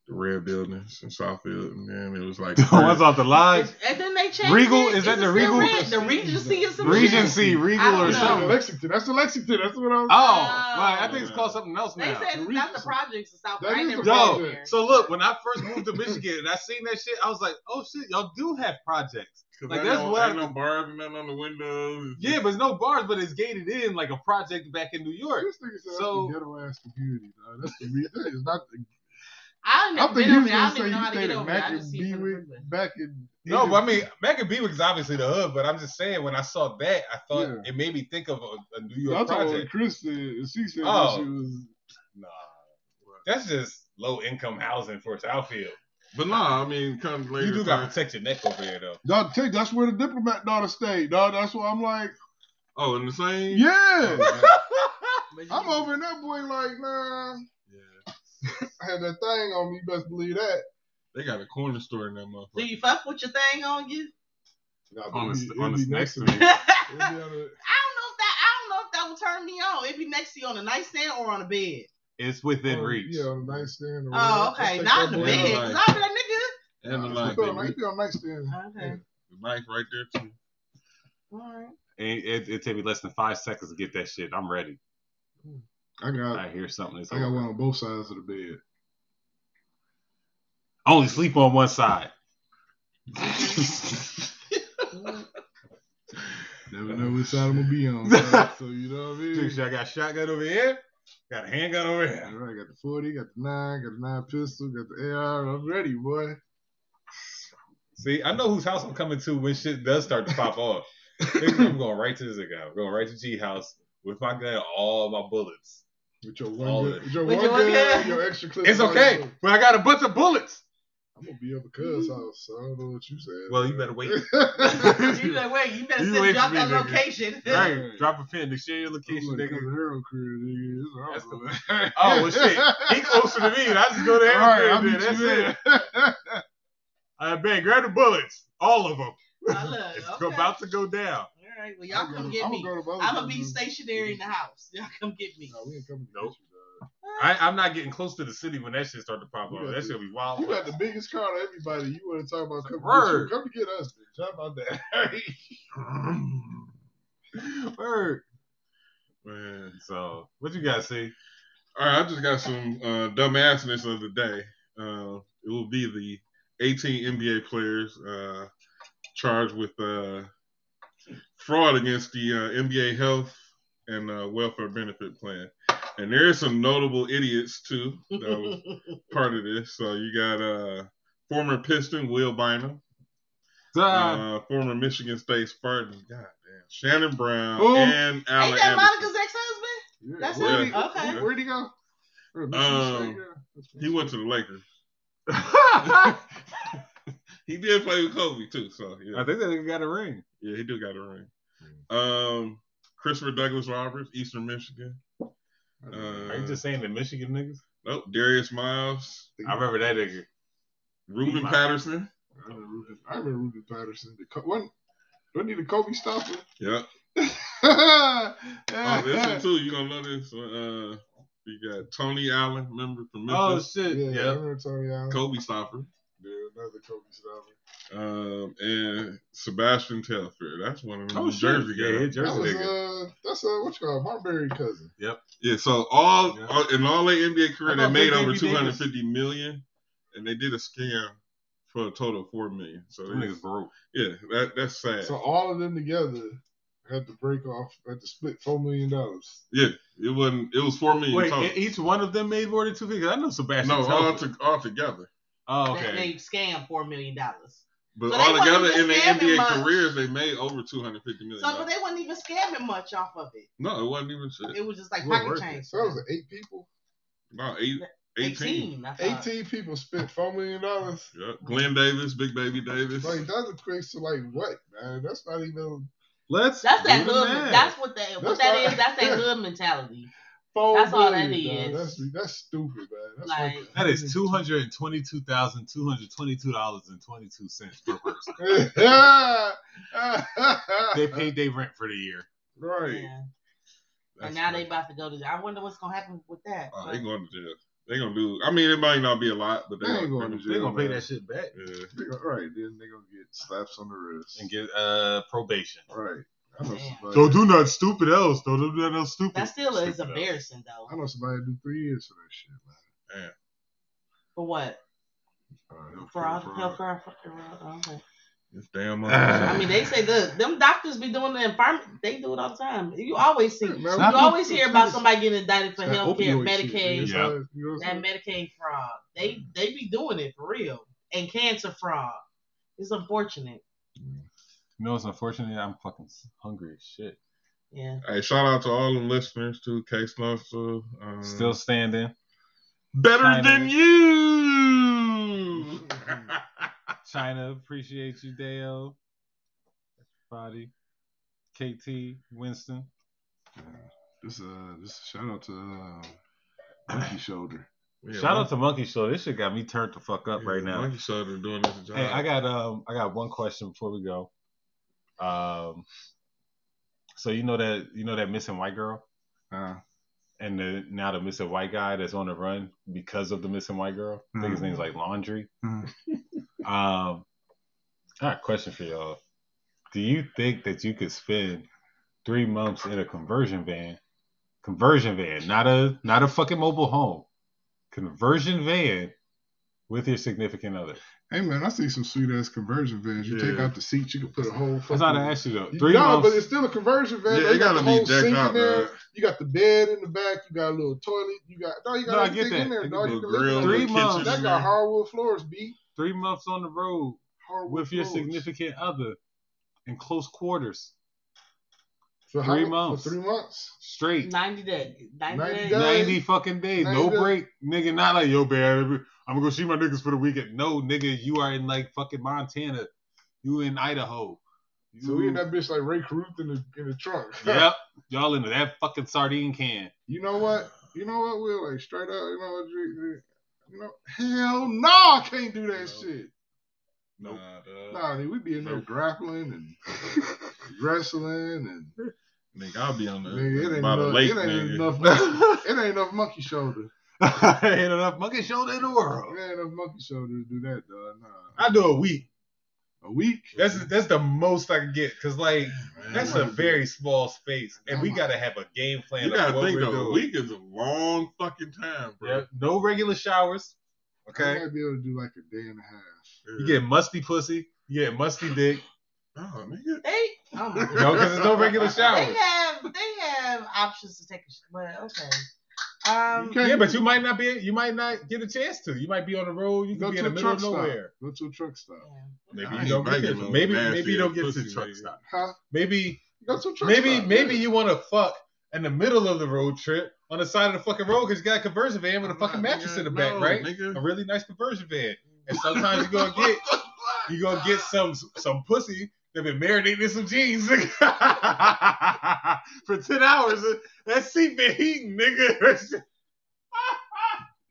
the red buildings in Southfield, and then it was like (laughs) The ones off the line. And then they changed Regal? it. Is that the Regal? red? The Regency or some Regency, shit? Regal, I don't or know. Something. Lexington. That's the Lexington. That's what I was. Oh, right. I think it's called something else now. They said it's not the projects in South. That I is never the Yo, there. so look, when I first moved to Michigan and I seen that shit, I was like, oh shit, y'all do have projects. Like that's no, what. ain't no bars and nothing on the windows. Yeah, but it's no bars, but it's gated in like a project back in New York. This nigga said So- ghetto ass community. Dog. That's the re- that is not the. I ain't I never think been he over was there. I gonna don't say even know you how to stayed get at over there. I just see and it from back in. No, but I mean, Mack and Bewick is obviously the hood, but I'm just saying when I saw that, I thought Yeah. it made me think of a, a New So York I'm talking about. Chris said. and She said Oh. that she was. Nah, that's just low income housing for Southfield. But no, I mean, come later. You do got to protect your neck over there, though. Dog, take that's where the diplomat daughter stayed. Dog, that's why I'm like, Oh, in the same. yeah. Oh, but (laughs) you- I'm over in that boy like, nah. (laughs) Yeah. I had that thing on me. You best believe that. They got a corner store in that Do motherfucker. you fuck with your thing on you? Nah, On the- be- on the next to me. me. (laughs) I don't know if that. I don't know if that would turn me on. It'd be next to you on a nightstand or on a bed. It's within on- reach. Yeah, on the nightstand. or Oh, okay. Not in the bed. bed. out. Cause I'll be like, nigga. And the Nah, light, it's baby. it be on nightstand. Okay. The knife right there too. All right. It, it, it take me less than five seconds to get that shit. I'm ready. Hmm. I got I hear something. I got over. one on both sides of the bed. I only sleep on one side. Never know which side I'm gonna be on. (laughs) dog. so you know what I mean. Dude, I got a shotgun over here. Got a handgun over here. right, got the 40, got the 9, got the 9 pistol, got the AR. I'm ready, boy. See, I know whose house I'm coming to when shit does start to pop off. (laughs) I'm going right to this guy. I'm going right to G house with my gun, and all my bullets. With your one of gun, with your With one your one gun, gun. your extra clip. It's okay, but I got a bunch of bullets. I'm gonna be up at Cuz house, so I don't know what you said. Well, you better wait. (laughs) You better wait. You better You send wait drop me, that nigga. location. Right, drop a pin share your location, I'm nigga. gonna come to Hero Career, nigga. That's That's (laughs) what Oh well, shit. He (laughs) closer to me, I just go to All right, I'll Harry. meet That's you it. there. I bet. Grab the bullets, all of them. Oh, look, It's okay. about to go down. All right. Well, y'all I'm come gonna- get I'm me. gonna go I'm gonna be them. stationary in the house. Y'all come get me. Nah, we ain't coming to Nope. get you, dog. I, I'm not getting close to the city when that shit start to pop You off. got That shit be wild. You got the biggest car to everybody. You want to talk about coming Word. to get you? Come to get us, bitch. How about that? (laughs) Word. Man. So, what you guys see? All right, I just got some uh, dumbassness of the day. Uh, it will be the 18 NBA players uh, charged with uh, fraud against the uh, NBA health and uh, welfare benefit plan. And there is some notable idiots too that was (laughs) part of this. So you got uh, former Piston Will Bynum, uh, former Michigan State Spartan, God damn, Shannon Brown, Who? and Alan Ain't that Anderson. Monica's ex-husband? Yeah, That's where'd it? He, Okay. Where'd he go? Where, Michigan Um, State, yeah. He went to the Lakers. (laughs) (laughs) He did play with Kobe too, so yeah, I think that nigga got a ring. yeah, he do got a ring. Um, Christopher Douglas Roberts, Eastern Michigan. Are you Uh, just saying the Michigan niggas? nope, Darius Miles, I remember that nigga. Ruben Patterson. I remember Ruben, I remember Ruben Patterson. The, wasn't, wasn't he the Kobe stopper? Yep. oh, (laughs) Oh, this one too. You gonna know this? Uh, you got Tony Allen, member from Oh shit! Yeah, I Yeah. remember Tony Allen. Kobe stopper, Yeah, another Kobe stopper. um, and Sebastian Telfair. That's one of them Oh New shit! Jersey yeah. Jersey That was nigga. uh, that's uh, what you call it, Marbury cousin. Yep. Yeah, so all, Yeah. all in all their NBA career, they made over Baby two Davis- hundred fifty million, and they did a scam for a total of four million. So Them it's- niggas broke. yeah, that that's sad. So all of them together had to break off, had to split four million dollars. yeah, it wasn't. It was four million Wait, total. each one of them made more than two figures. I know Sebastian. no, all, to, all together. Oh, That okay. they scammed four million dollars. But So they all together in their NBA much. careers, they made over two hundred fifty million. So, but they wasn't even scamming much off of it. no, it wasn't even shit. It was just like pocket change. So that was eight people. No, eight, 18. 18. Eighteen people spent four million dollars. Yep. Glen Davis, Big Baby Davis. Like that equates to like what, man? That's not even Let's. That's that do hood. That's what that. What That's that not- is. That's that (laughs) hood mentality. Four That's all that million, dog. That's that's stupid, man. That's Like- like, That is two hundred and twenty-two thousand two hundred twenty-two dollars and twenty-two cents per person. (laughs) they paid their rent for the year. right. Yeah. And now they crazy. about to go to. I wonder what's gonna happen with that. Oh, they going to jail. They gonna do. I mean, it might not be a lot, but they, They ain't going to They jail. gonna pay that shit back Yeah. They gonna- right. Then they gonna get slaps on the wrist. and get uh probation. right. I know somebody. Don't do nothing stupid else. Don't do nothing else stupid. that still is Stupid else. embarrassing though. I know somebody that do three years for that shit, man. For what? Uh, healthcare Fraud. fraud. Health fraud. fraud, Okay. It's damn. (laughs) I mean, they say the them doctors be doing the environment. They do it all the time. You always see. You Stop always hear about somebody getting indicted for That health care, Medicaid. Yeah. So, you know what I'm that? Medicaid fraud. They they be doing it for real. And cancer fraud. It's unfortunate. You know what's unfortunate? I'm fucking hungry as shit. Yeah. Hey, shout out to all the listeners to Case Nostra. Um, Still standing. better China. than you. (laughs) China, appreciate you, Dale. Body. KT, Winston. This uh, this shout out to uh, Monkey Shoulder. Yeah, Shout out to Monkey Shoulder. This shit got me turned the fuck up yeah, right now. Monkey Shoulder doing this job. Hey, I got um I got one question before we go. Um so you know that you know that missing white girl? Uh, And the, now the missing white guy that's on the run because of the missing white girl. I think his Mhm. name's like Laundrie. Mhm. (laughs) Um I got a question for y'all. Do you think that you could spend three months in a conversion van? Conversion van, not a not a fucking mobile home. Conversion van with your significant other. Hey man, I see some sweet ass conversion vans. You take out the seats, you can put a whole. That's not fucking- an issue though. You- Three no, months. but it's still a conversion van. yeah, though. it you got gotta the be whole decked sink out, in there. dog. You got the bed in the back. You got a little toilet. You got no, you got No, I get everything in that. there. You Dog. You put can grill, Three months. That got hardwood floors, B. three months on the road Hardwood with your floors. significant other in close quarters, For three how- months. For three months. straight, 90 days. 90, 90 days. days. ninety fucking days, no days. break, nigga. Not like yo, man. I'm gonna go see my niggas for the weekend. No, nigga, you are in like fucking Montana. You in Idaho. You, So we in that bitch like Rae Carruth in the in the trunk. (laughs) Yep, y'all into that fucking sardine can. You know what? You know what? We're like straight up. You know what? You you know, hell no, I can't do that No. shit. Nah. Nah, dude, we be in there Nope. grappling and (laughs) wrestling and Nigga, I'll be on the nigga, it ain't, by the enough, lake, it ain't nigga. enough. It ain't enough monkey shoulder. (laughs) Ain't enough monkey shoulder in the world. It ain't enough monkey shoulder to do that, dog. Nah, I do a week. a week. That's that's the most I can get because like Man, that's a gonna very small space, and we I'm- gotta have a game plan. You gotta what think we're though, a week is a long fucking time, bro. Yeah, no regular showers. Okay. I Okay, might be able to do like a day and a half. you get musty pussy, you get musty dick, (laughs) Oh, nigga. They oh. No, because there's no regular showers. They showers. have they have options to take a shower. But okay. Um You Yeah, but you might not be. You might not get a chance to. You might be on the road. You Go could be in the a middle truck of stop. nowhere. Go to a truck stop. Maybe you don't get begging to, no maybe nasty maybe you don't get to pussy, truck stop. Huh? Maybe Go to a truck maybe stop. maybe yeah. you want to fuck in the middle of the road trip on the side of the fucking road because you got a conversion van with a I'm fucking not, mattress nigga. in the back, No, right? nigga. A really nice conversion van. And (laughs) sometimes you gonna get you gonna get some some pussy that been marinating in some jeans (laughs) for ten hours. That seat been heating, nigga. (laughs)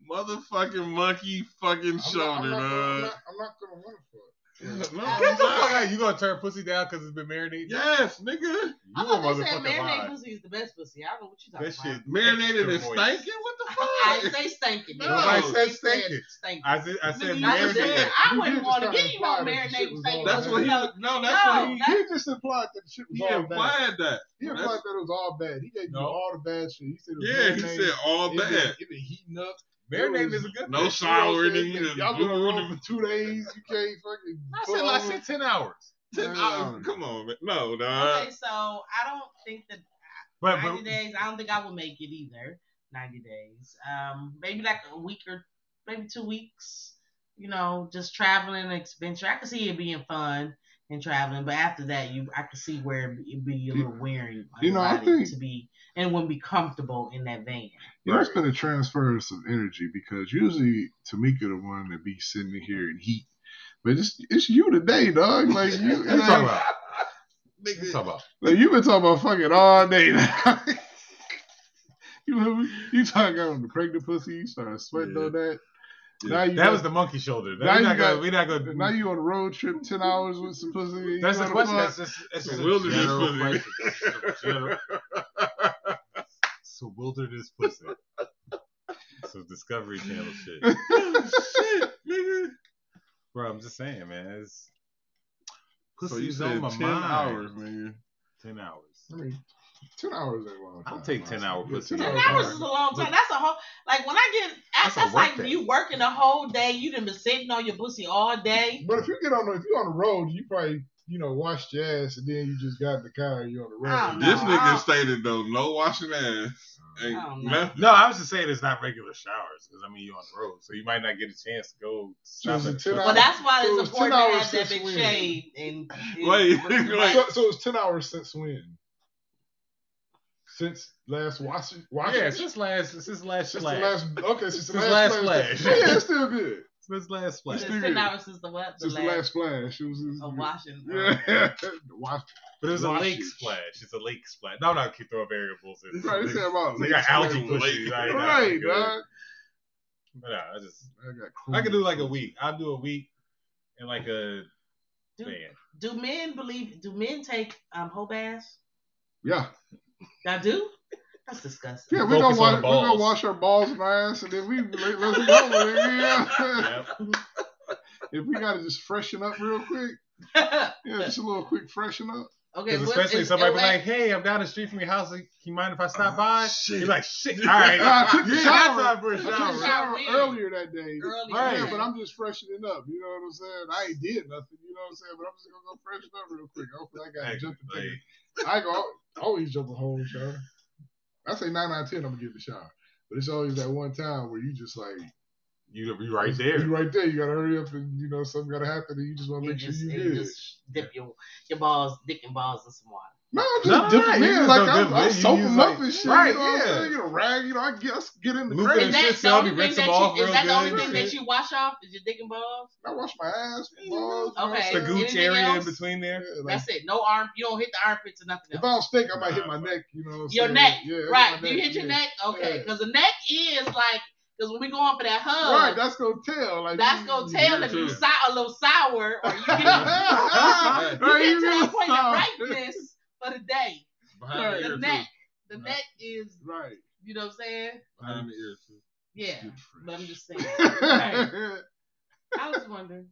Motherfucking monkey fucking I'm not, shoulder, I'm, not, I'm, not, I'm not gonna want to fuck. No, Get the fuck out. You gonna turn pussy down because it's been marinated? Yes, nigga. You I a thought they said marinated pussy is the best pussy. I don't know what you talking That about. shit (laughs) Marinated and stinking? What the I fuck? didn't say stinking. No. Nobody No. said stinking. stinking. I said I said marinated. just marinated. said, I wouldn't want to just give you no kinda imply that the shit marinating was stinking. That's what he. No, No, that's no, what he. He just implied that the shit was He all bad. He implied that. He That's- implied that it was all bad. He gave you all the bad shit. He said it was Yeah, he marinated. said all It been- bad. It been heating up. Marinating is a good No thing. You know shower, what I'm nigga. saying? just Y'all been on doing road for two days. You can't fucking. I pull said I said ten hours. Ten No. hours. Come on, man. No, dog. Okay, so I don't think that But, 90 but days, I don't think I would make it either. 90 days. Um, maybe like a week or maybe two weeks, you know, just traveling and adventure. I could see it being fun and traveling, but after that, you I could see where it'd be a little wearing on You your know, I body think- to be and wouldn't be comfortable in that van. You know, it's been a transference of some energy because usually Tamika the one that be sitting here in heat, but it's it's you today, dog. (laughs) Like you, what you talking about? (laughs) Nigga, talking about? like you been talking about fucking all day. Now. (laughs) you remember you talking about the pregnant pussy? You started sweating Yeah. on that. Yeah. Now you That got- was the monkey shoulder. Now That, we're you not got- gonna. We're not gonna. now you on a road trip, ten hours with some pussy. That's the question. fuck? That's that's a wilderness general pussy. question. It's a general- It's a wilderness pussy. Some Discovery Channel shit. oh, (laughs) shit, nigga. Bro, I'm just saying, man. It's So you pussy's said on my 10 mind. hours, nigga. Ten hours. I mean, ten hours ain't long. I'll time, take 10 hour Yeah, pussy. 10 Ten hours hours is a long time. That's a whole like when I get That's that's, like day. you working the whole day. You done been sitting on your pussy all day. But if you get on the, if you on the road, you probably you know washed your ass and then you just got in the car and you on the road. I know. This nigga stated though, no washing ass. Ain't I don't know. nothing. No, I was just saying it's not regular showers because I mean you're on the road, so you might not get a chance to go So stop it's at a 10 the Well, that's why it's it's important 10 to hours have that since been when? and Wait, and- wait. So, so it's ten hours since when? Since last wash, wash Yeah, since last since last since the splash. last okay, since the Since last, last splash. splash. Yeah, it's still good. Since last splash. It's still ten hours since the what? The Since the last splash, it was. it was of good. washing. Yeah, (laughs) wash. But it was a lake splash. It's a lake splash. No, no, keep throwing variables in. Right, they say about They lake got algae splash. pussy. Right, Right, dog. But nah, I just I got. I could do like a week. I'll do a week in like a Do, van. do men believe? Do men take um whole baths? Yeah, Y'all do? That's disgusting. yeah. We gonna Focus wash. We gonna balls. wash our balls and our ass, and then we let, let's go. nigga, (laughs) Yeah. Yep. if we gotta just freshen up real quick, yeah, just a little quick freshen up. okay, Because especially is- somebody be like, "Hey, I'm down the street from your house. Like, you mind if I stop oh, by?" shit. He's like, "Shit, all right." I took a You ain't shower. got time for a I took a shower. shower. shower earlier that day. early Right. Yeah, but I'm just freshening up. You know what I'm saying? I ain't did nothing. You know what I'm saying? But I'm just gonna go freshen up real quick. Hopefully, I got to Hey, jump and like, take. I go always jump a whole shower. I say nine out of ten, I'm gonna get in the shower. But it's always that one time where you just like you be right there. You right there. You gotta hurry up and you know something gotta happen, and you just want to You make sure you you good. just dip your your balls, dick and balls in some water. No, I'm just No, no, dipping no, in like I'm, dip I'm soaking like- up and shit. right, you know what yeah. I'm saying? Get a rag, you know, I get, us get in the Loop grave. it Is that the only thing that you is that the only thing that you wash off? Is your dick and balls? I wash my ass, mm-hmm. balls. Okay. you I'm The saying? gooch Anything area in between there. Yeah, like, That's it. No arm. You don't hit the armpits or nothing else. if. I don't stink, I might hit my neck. You know Your saying? neck, Yeah, right? my Do you hit your yeah. neck? Okay, Yeah. because the neck is like because when we go on for that hug, Right, that's gonna tell. Like that's you- gonna tell Yeah, if you too. sour, a little sour or you (laughs) get, (laughs) you Right, get to that point of sour. ripeness for the day. Behind Right. the The ear neck, the Right. neck is, Right. you know what I'm saying? Behind the ear too. Yeah, Get but I'm just saying. (laughs) Right. I was wondering.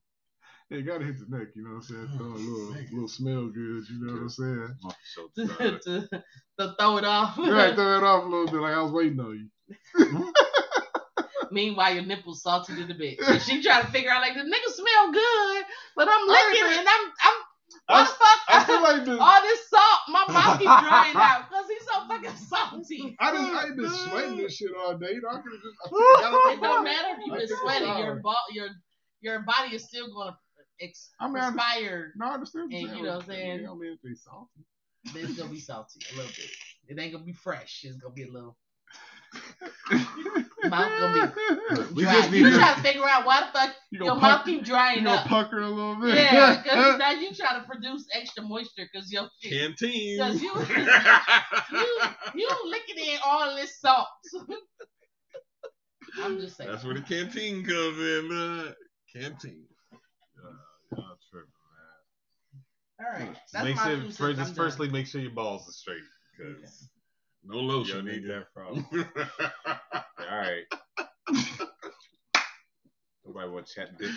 Yeah, you gotta hit the neck, you know what I'm saying? Throw a oh, little, little smell good, you know what I'm saying? (laughs) Monkey to, shoulder. to, to throw it off. Right, throw it off a little bit, like I was waiting on you. (laughs) Meanwhile, your nipples salty to the bit. She trying to figure out like the nigga smell good, but I'm I ain't licking say- and I'm I'm why I- the fuck I ain't been, (laughs) All this salt, my mouth keep drying (laughs) out because he's so fucking salty. I didn't, I ain't been sweating this shit all day. You know, I could have just. I could've got up (laughs) It don't matter if you've been sweating. Your ball, your your body is still gonna ex- I mean, expire. No, I understand. And you're know what I'm saying? I mean to be salty. It's gonna be salty a little bit. It ain't gonna be fresh. It's gonna be a little. Mouth gonna Look, we (laughs) dry. just need You to. trying to figure out why the fuck You your gonna mouth keep drying gonna up. pucker a little bit. Yeah, because (laughs) now you trying to produce extra moisture because your shit. Canteen. Because you, (laughs) you, you licking in all this salt. I'm just saying. That's where the canteen comes in. Uh, canteen. Y'all tripping, man. All right. That's make my sure two first, I'm just done. firstly make sure your balls are straight because No you lotion. don't need nigga. that problem. (laughs) All right. Nobody want to chat dick.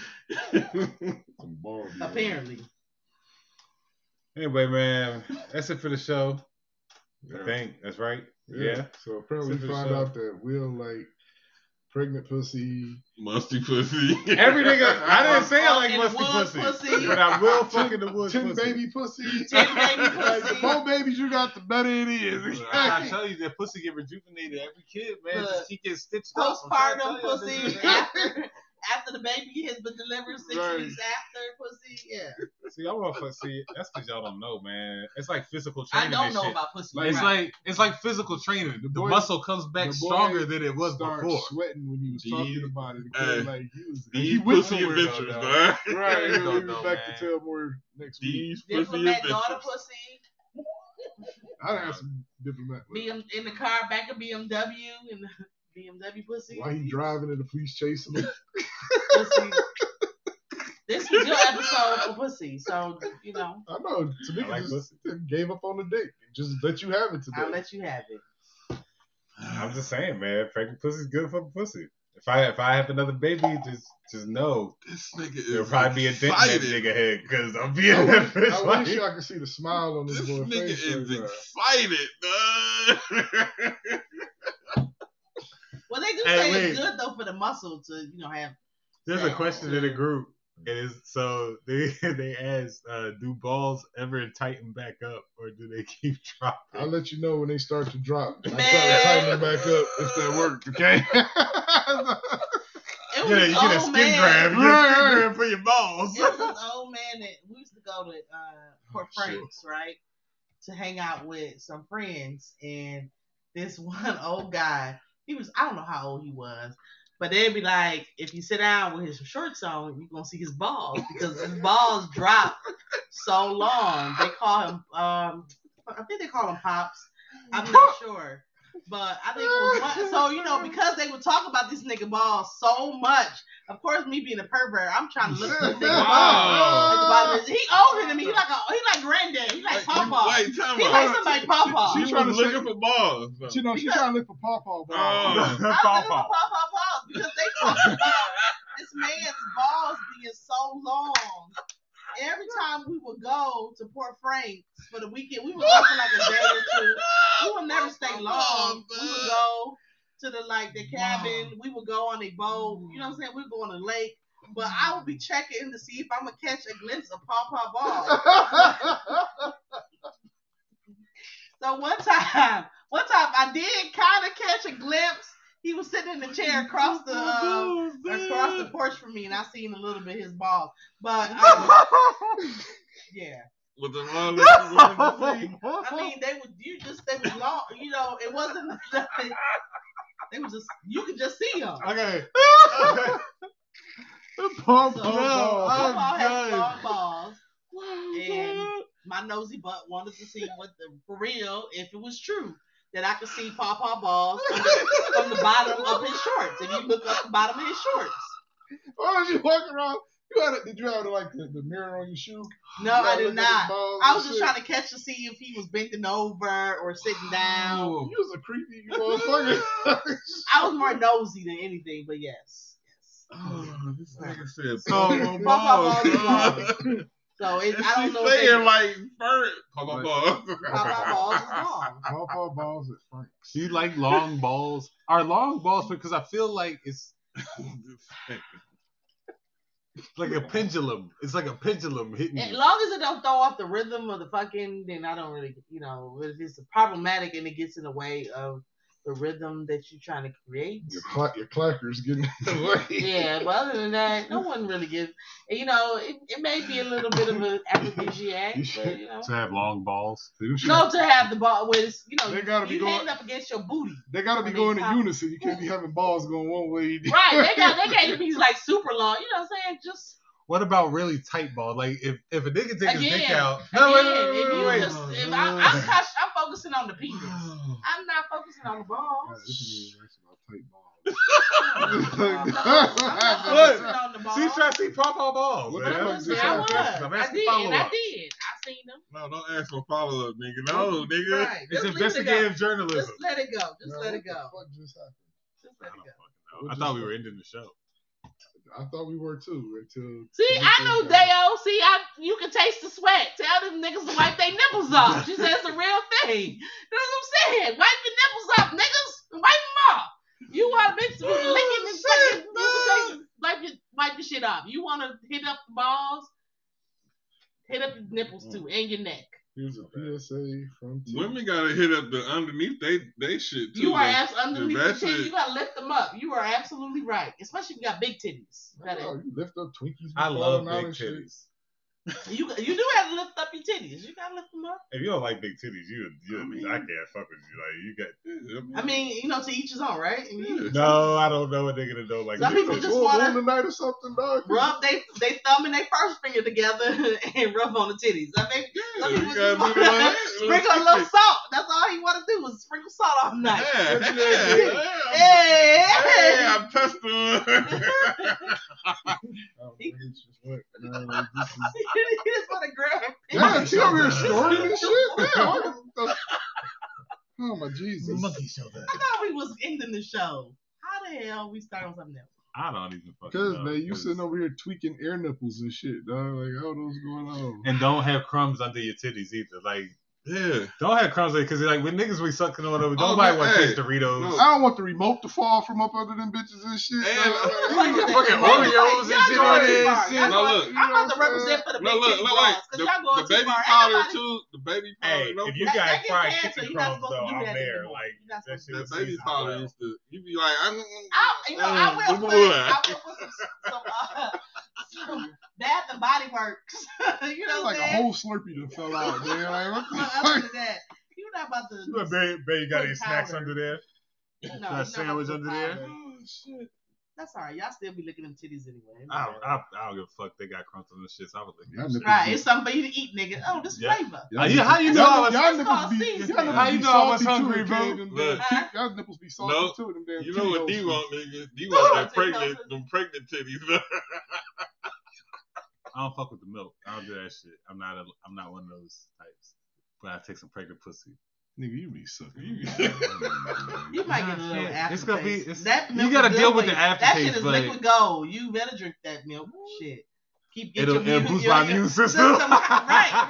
(laughs) Apparently. Anyway, man, that's it for the show. I Yeah. think that's right. Yeah. Yeah. So apparently, we found out that Will like pregnant pussy. Musty pussy. Every nigga, I didn't say I like musty pussy, pussy. but I will fucking the woods Ten pussy. baby pussy. Ten baby Like, the more babies you got, the better it is. I tell you, that pussy get rejuvenated every kid, man. Look, Just keep getting stitched up. I'm trying to Postpartum pussy (laughs) this is- after after the baby has been delivered six Right. weeks after pussy. Yeah. See, I want to see. That's because y'all don't know, man. It's like physical training. I training. don't know shit. about pussy. It's right. like it's like physical training. The, The muscle comes back stronger than it was Start before. sweating when he was These- talking about it. Hey, like he was, he These went pussy somewhere, adventures, though, man. (laughs) Right, Yeah, he'll be know, back man. to tell more next week. These pussy diplomat daughter adventures. pussy. I'd have some diplomat. BM in the car back of BMW and (laughs) BMW pussy. Why he driving and the police chasing him? (laughs) This was your episode for pussy, so you know I know. Tamika I like just gave up on the date. Just let you have it today. I'll let you have it. I'm just saying, man. Pregnant pussy's good for the pussy. If I if I have another baby, just just know This nigga is there'll probably be a dent in that nigga head because I'm being I that wish, bitch. I like- wish I could see the smile on this, This boy's nigga face. is right now. Uh, excited, dog. (laughs) Well, they do say wait. it's good though for the muscle to you know have. There's a question in the group. It is so they (laughs) they asked, uh, do balls ever tighten back up or do they keep (laughs) dropping? I'll let you know when they start to drop. I try to tighten them back up if that worked, okay? (laughs) It was Yeah, you get a skin man. grab. You get a Right, skin grab for your balls. It was this old man that we used to go to uh, Port Oh, shit. Franks, right, to hang out with some friends, and this one old guy, he was I don't know how old he was, but they'd be like, if you sit down with his shorts on, you're gonna see his balls because his (laughs) balls drop so long. They call him, um, I think they call him pops. I'm not sure. But I think it was oh, one, so you know because they would talk about this nigga balls so much. Of course, me being a pervert, I'm trying to look (laughs) at this nigga balls. Wow. At the bottom of his- He older than me. He like a he like granddad. He like papa. Wait, time He like somebody papa. She She trying was to looking for balls. But you know, she's trying to look for Pawpaw. Oh. (laughs) I'm looking for papa papa because they talk about this man's balls being so long. Every time we would go to Port Franks for the weekend, we would go for like a day or two. We would never stay (laughs) oh, long. We would go to the like the cabin. We would go on a boat. You know what I'm saying? We would go on a lake. But I would be checking to see if I'm gonna catch a glimpse of Pawpaw balls. (laughs) So one time, one time I did kind of catch a glimpse. He was sitting in the chair across the uh, across the porch from me, and I seen a little bit of his balls. But (laughs) um, yeah, With the long that you wanted (laughs) to see. I mean they would you just they was long. You know, it wasn't (laughs) nothing. They was just you could just see them. Okay. Pawpaw. So, balls. Pawpaw has done. long balls, and my nosy butt wanted to see what the for real if it was true that I could see Pawpaw balls from the, from the bottom of his shorts. If you look up the bottom of his shorts. Why was you walking around? You had a, did you have like the, the mirror on your shoe? No, You I had did look at his not. I was just shit? trying to catch to see if he was bending over or sitting down. You was a creepy motherfucker. (laughs) I was more nosy than anything, but yes. Yes. Oh, this nigga said So, Pawpaw Pawpaw balls. (laughs) balls dog. So it, And I don't know if they, saying like fur. Pawpaw balls. Pawpaw balls is long. Pawpaw balls at Frank's. Do you like long balls? Are long balls because I feel like it's It's like a pendulum. It's like a pendulum hitting As you. long as it don't throw off the rhythm of the fucking, then I don't really, you know, if it's problematic and it gets in the way of the rhythm that you're trying to create. Your, cla- your clackers getting (laughs) in the way. Yeah, but other than that, no one really gives. You know, it, it may be a little bit of an aphrodisiac, but you know, To have long balls. No to have the ball with, you know, They gotta be you going- up against your booty. They gotta be going in pop- unison. You can't be having balls going one way. Right? They got they (laughs) can't be like super long. You know what I'm saying? Just What about really tight ball? Like if if a nigga take his dick Again, out. again, No, wait, wait, if wait, you wait, just, if I, I'm, touch, I'm focusing on the penis. I'm not focusing on the God, balls. this is nice about tight balls. I'm not focusing on the balls. She's (laughs) trying to see Papa balls. Man. I fuck was, just I was. I'm I did, and I did. I seen them. No, don't ask for follow up, nigga. No, nigga. Right. It's Just leave it investigative journalism. Just let it go. Just Man, let it go. fuck just happened? Just let it go. fucking know. I thought we were ending the show. I thought we were too until. See, I guy- Dale. See, I you can taste the sweat. Tell them niggas to wipe their nipples off. (laughs) She said it's a real thing. That's what I'm saying. Wipe your nipples off, niggas. Wipe them off. You want bitch to be oh, licking and fucking you can wipe your wipe your shit off. You want to hit up the balls, hit up your nipples too mm. and your neck. Here's a PSA from. T. Women gotta hit up the underneath they they shit too. You are though. abs- underneath That the titty. shit- You gotta lift them up. You are absolutely right, especially if you got big titties. You, Oh, you lift up Twinkies. I love big and shit. titties. You you do have to lift up your titties. You gotta lift them up. If you don't like big titties, you, you I mean- I can't fuck with you. Like you got. I mean, you know, to each his own, right? I mean, No, I don't know what they're gonna do. Like Some big people titties. just Full wanna- moon tonight or something, dog. rub they they thumb and they first finger together (laughs) and rub on the titties. I mean, Yeah, some people just want to (laughs) sprinkle a little salt. That's all he want to do is sprinkle salt all night. Yeah, yeah, you gonna do? yeah. Hey, Hey, hey. I'm testing. (laughs) It's just what, man, like, this is- he just want to grab. Yeah, she over here snorting and shit. (laughs) Yeah, what the- Oh my Jesus. Monkey shoulder. I thought we was ending the show. How the hell we start on something else? I don't even fucking Because know. man, you 'cause- sitting over here tweaking air nipples and shit, dog. Like, I don't know what's going on. and don't have crumbs under your titties either. Like yeah. don't have crumbs because like when niggas be sucking on them, nobody no, want to hey, taste Doritos. no. I don't want the remote to fall from up under them bitches and shit. And- dog. Like, Like, you you got fucking fucking Oreos Oreos and shit on too there and shit. No, look. I'm about to represent for the No, look, look, like the, the baby far. powder too. The baby powder. Hey, no, if you That- got that get fried cancer. chicken crumbs though, I'm there. Like You're that shit that is baby powder used to. You be like, I'm. I, you know, I will put, I will put some, some, uh, (laughs) some Bath and Body Works. (laughs) you know what like I'm a whole Slurpee to fell out, man. Like, what the Other than that, you're not about to. You know, babe, babe, got any snacks powder. under there? No, Got a sandwich under put there? Oh, shit. That's all right. Y'all still be licking them titties anyway. I don't, I, I don't give a fuck. They got crumbs on the shit. So I was like, Y'all yeah, nipples Right, it's something for you to eat, nigga. Oh, this Yeah. flavor. y'all you- how you know I y'all- was- y'all nipples be, seasoning. y'all nipples How you be know I was hungry, bro? Them Look. damn- Y'all nipples be salty No. too. Them damn You know what Cheetos D want, nigga? D No, want that (laughs) pregnant, them pregnant titties. (laughs) (laughs) I don't fuck with the milk. I don't do that shit. I'm not a, I'm not one of those types. But I take some pregnant pussy. Nigga, you be sucking. You be (laughs) (laughs) You might get a little shit. aftertaste. It's gonna be- it's- that you gotta deal with the you. That shit is but- liquid gold. You better drink that milk. Shit. Keep get It'll, your it'll boost your- my your immune system. (laughs) right,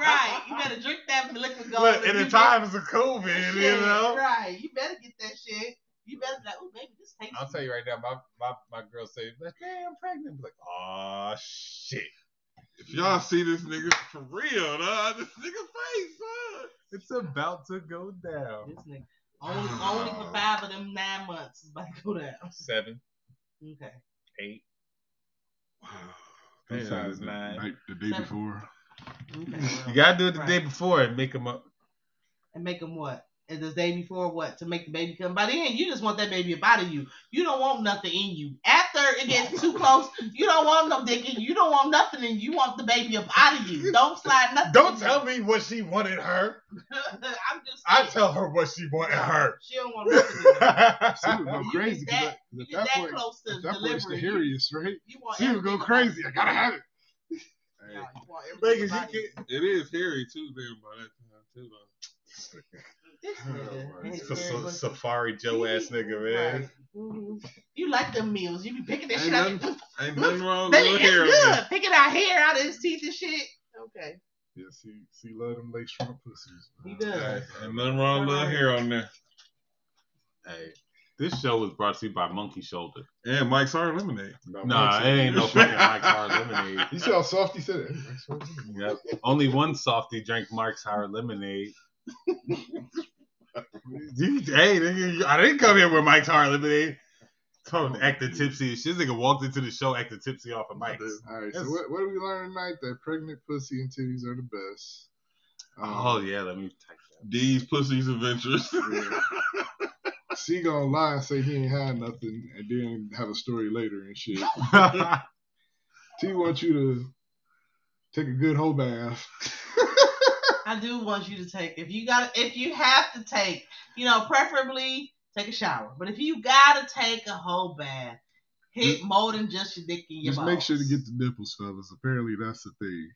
right. You better drink that liquid gold. Look, and in the better- times of COVID, you know. Right. You better get that shit. You better be like, oh, baby, this tastes. I'll tell you right now, my my, my girl say, like, hey, I'm pregnant. I'm like, oh shit. If y'all see this nigga for real, dog, this nigga face, son. It's about to go down. This nigga. Only, only for five of them nine months is about to go down. Seven, Okay. eight. Wow. Sometimes the, nine. night, the day Seven. before. Okay. You gotta do it the Right. day before and make them up. and make them what? And the day before what? To make the baby come. By then, you just want that baby up out of you. You don't want nothing in you. After it gets too close, you don't want no dick in you. You don't want nothing in you. You want the baby up out of you. Don't slide nothing. Don't in tell me what she wanted her. (laughs) I'm just. I tell her what she wanted her. She don't want nothing. You. (laughs) She would go crazy. that- at You that that point, close to at that point, it's the hairiest, right? you want She would go crazy. I gotta have it. (laughs) Yeah, you want Vegas, everything you about you. can't. It is hairy too, then by that time too, though. This (laughs) nigga. ain't It's a very sa- much- Safari Joe ass nigga, man. Right. Mhm. You like them meals. You be picking that Ain't shit out. nothing- your- Ain't (laughs) nothing wrong with Baby, little hair. good. there. Picking our hair out of his teeth and shit. Okay. Yeah, see, see, love them lace front pussies. Man. He does. Hey, Ain't nothing wrong with little hair on there. Hey, This show was brought to you by Monkey Shoulder. And Mike's Hard Lemonade. About Nah, it ain't no fucking Mike's Hard Lemonade. (laughs) You see how soft he said it? Mike's Hard Lemonade. Yep. Only one softy drank Mike's Hard Lemonade. You, hey, nigga, I didn't come here with Mike's Hard Lemonade. Told acting tipsy. This nigga walked into the show acting tipsy off of Mike's. All right, so what, what did we learn tonight? That pregnant pussy and titties are the best. Um, Oh yeah, let me type that. These pussies adventures. (laughs) yeah. C gonna lie and say he ain't had nothing, and then have a story later and shit. (laughs) T wants you to take a good whole bath. (laughs) I do want you to take if you got if you have to take, you know, preferably take a shower. But if you gotta take a whole bath, hit more than just your dick in your Just make sure to get the nipples, fellas. Apparently that's the thing.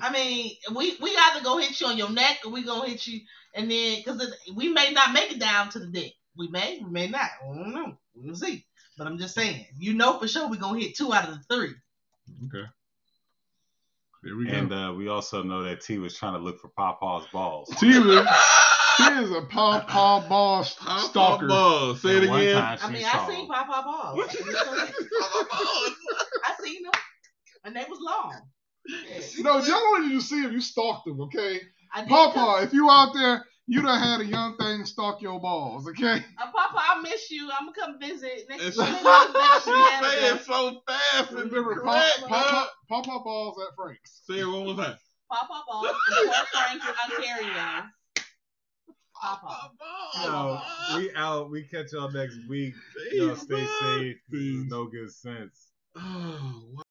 I mean, we we either go hit you on your neck or we gonna hit you, and then because we may not make it down to the dick. We may, we may not. I don't know. We'll see. But I'm just saying, you know for sure we gonna hit two out of the three. Okay. There we go. and uh, we also know that T was trying to look for Pawpaw's balls. T is (laughs) T is a paw paw ball st- stalker. Ball. Say it And one again. I mean, saw I seen him. Papa (laughs) balls. I seen them, and they was long. Yeah. No, y'all wanted you to see him. You stalked him, okay? I did Paw paw, if you out there, you done had a young thing stalk your balls, okay? Uh, Papa, I miss you. I'm gonna come visit next And year. she Next year, saying so fast and Remember, paw correct, paw huh? paw, paw, paw balls at Frank's. Say it one more time. Papa balls in Port Franklin, Ontario. Papa. Yo, we out. We catch y'all next week. Y'all stay safe. This is no good sense. Oh,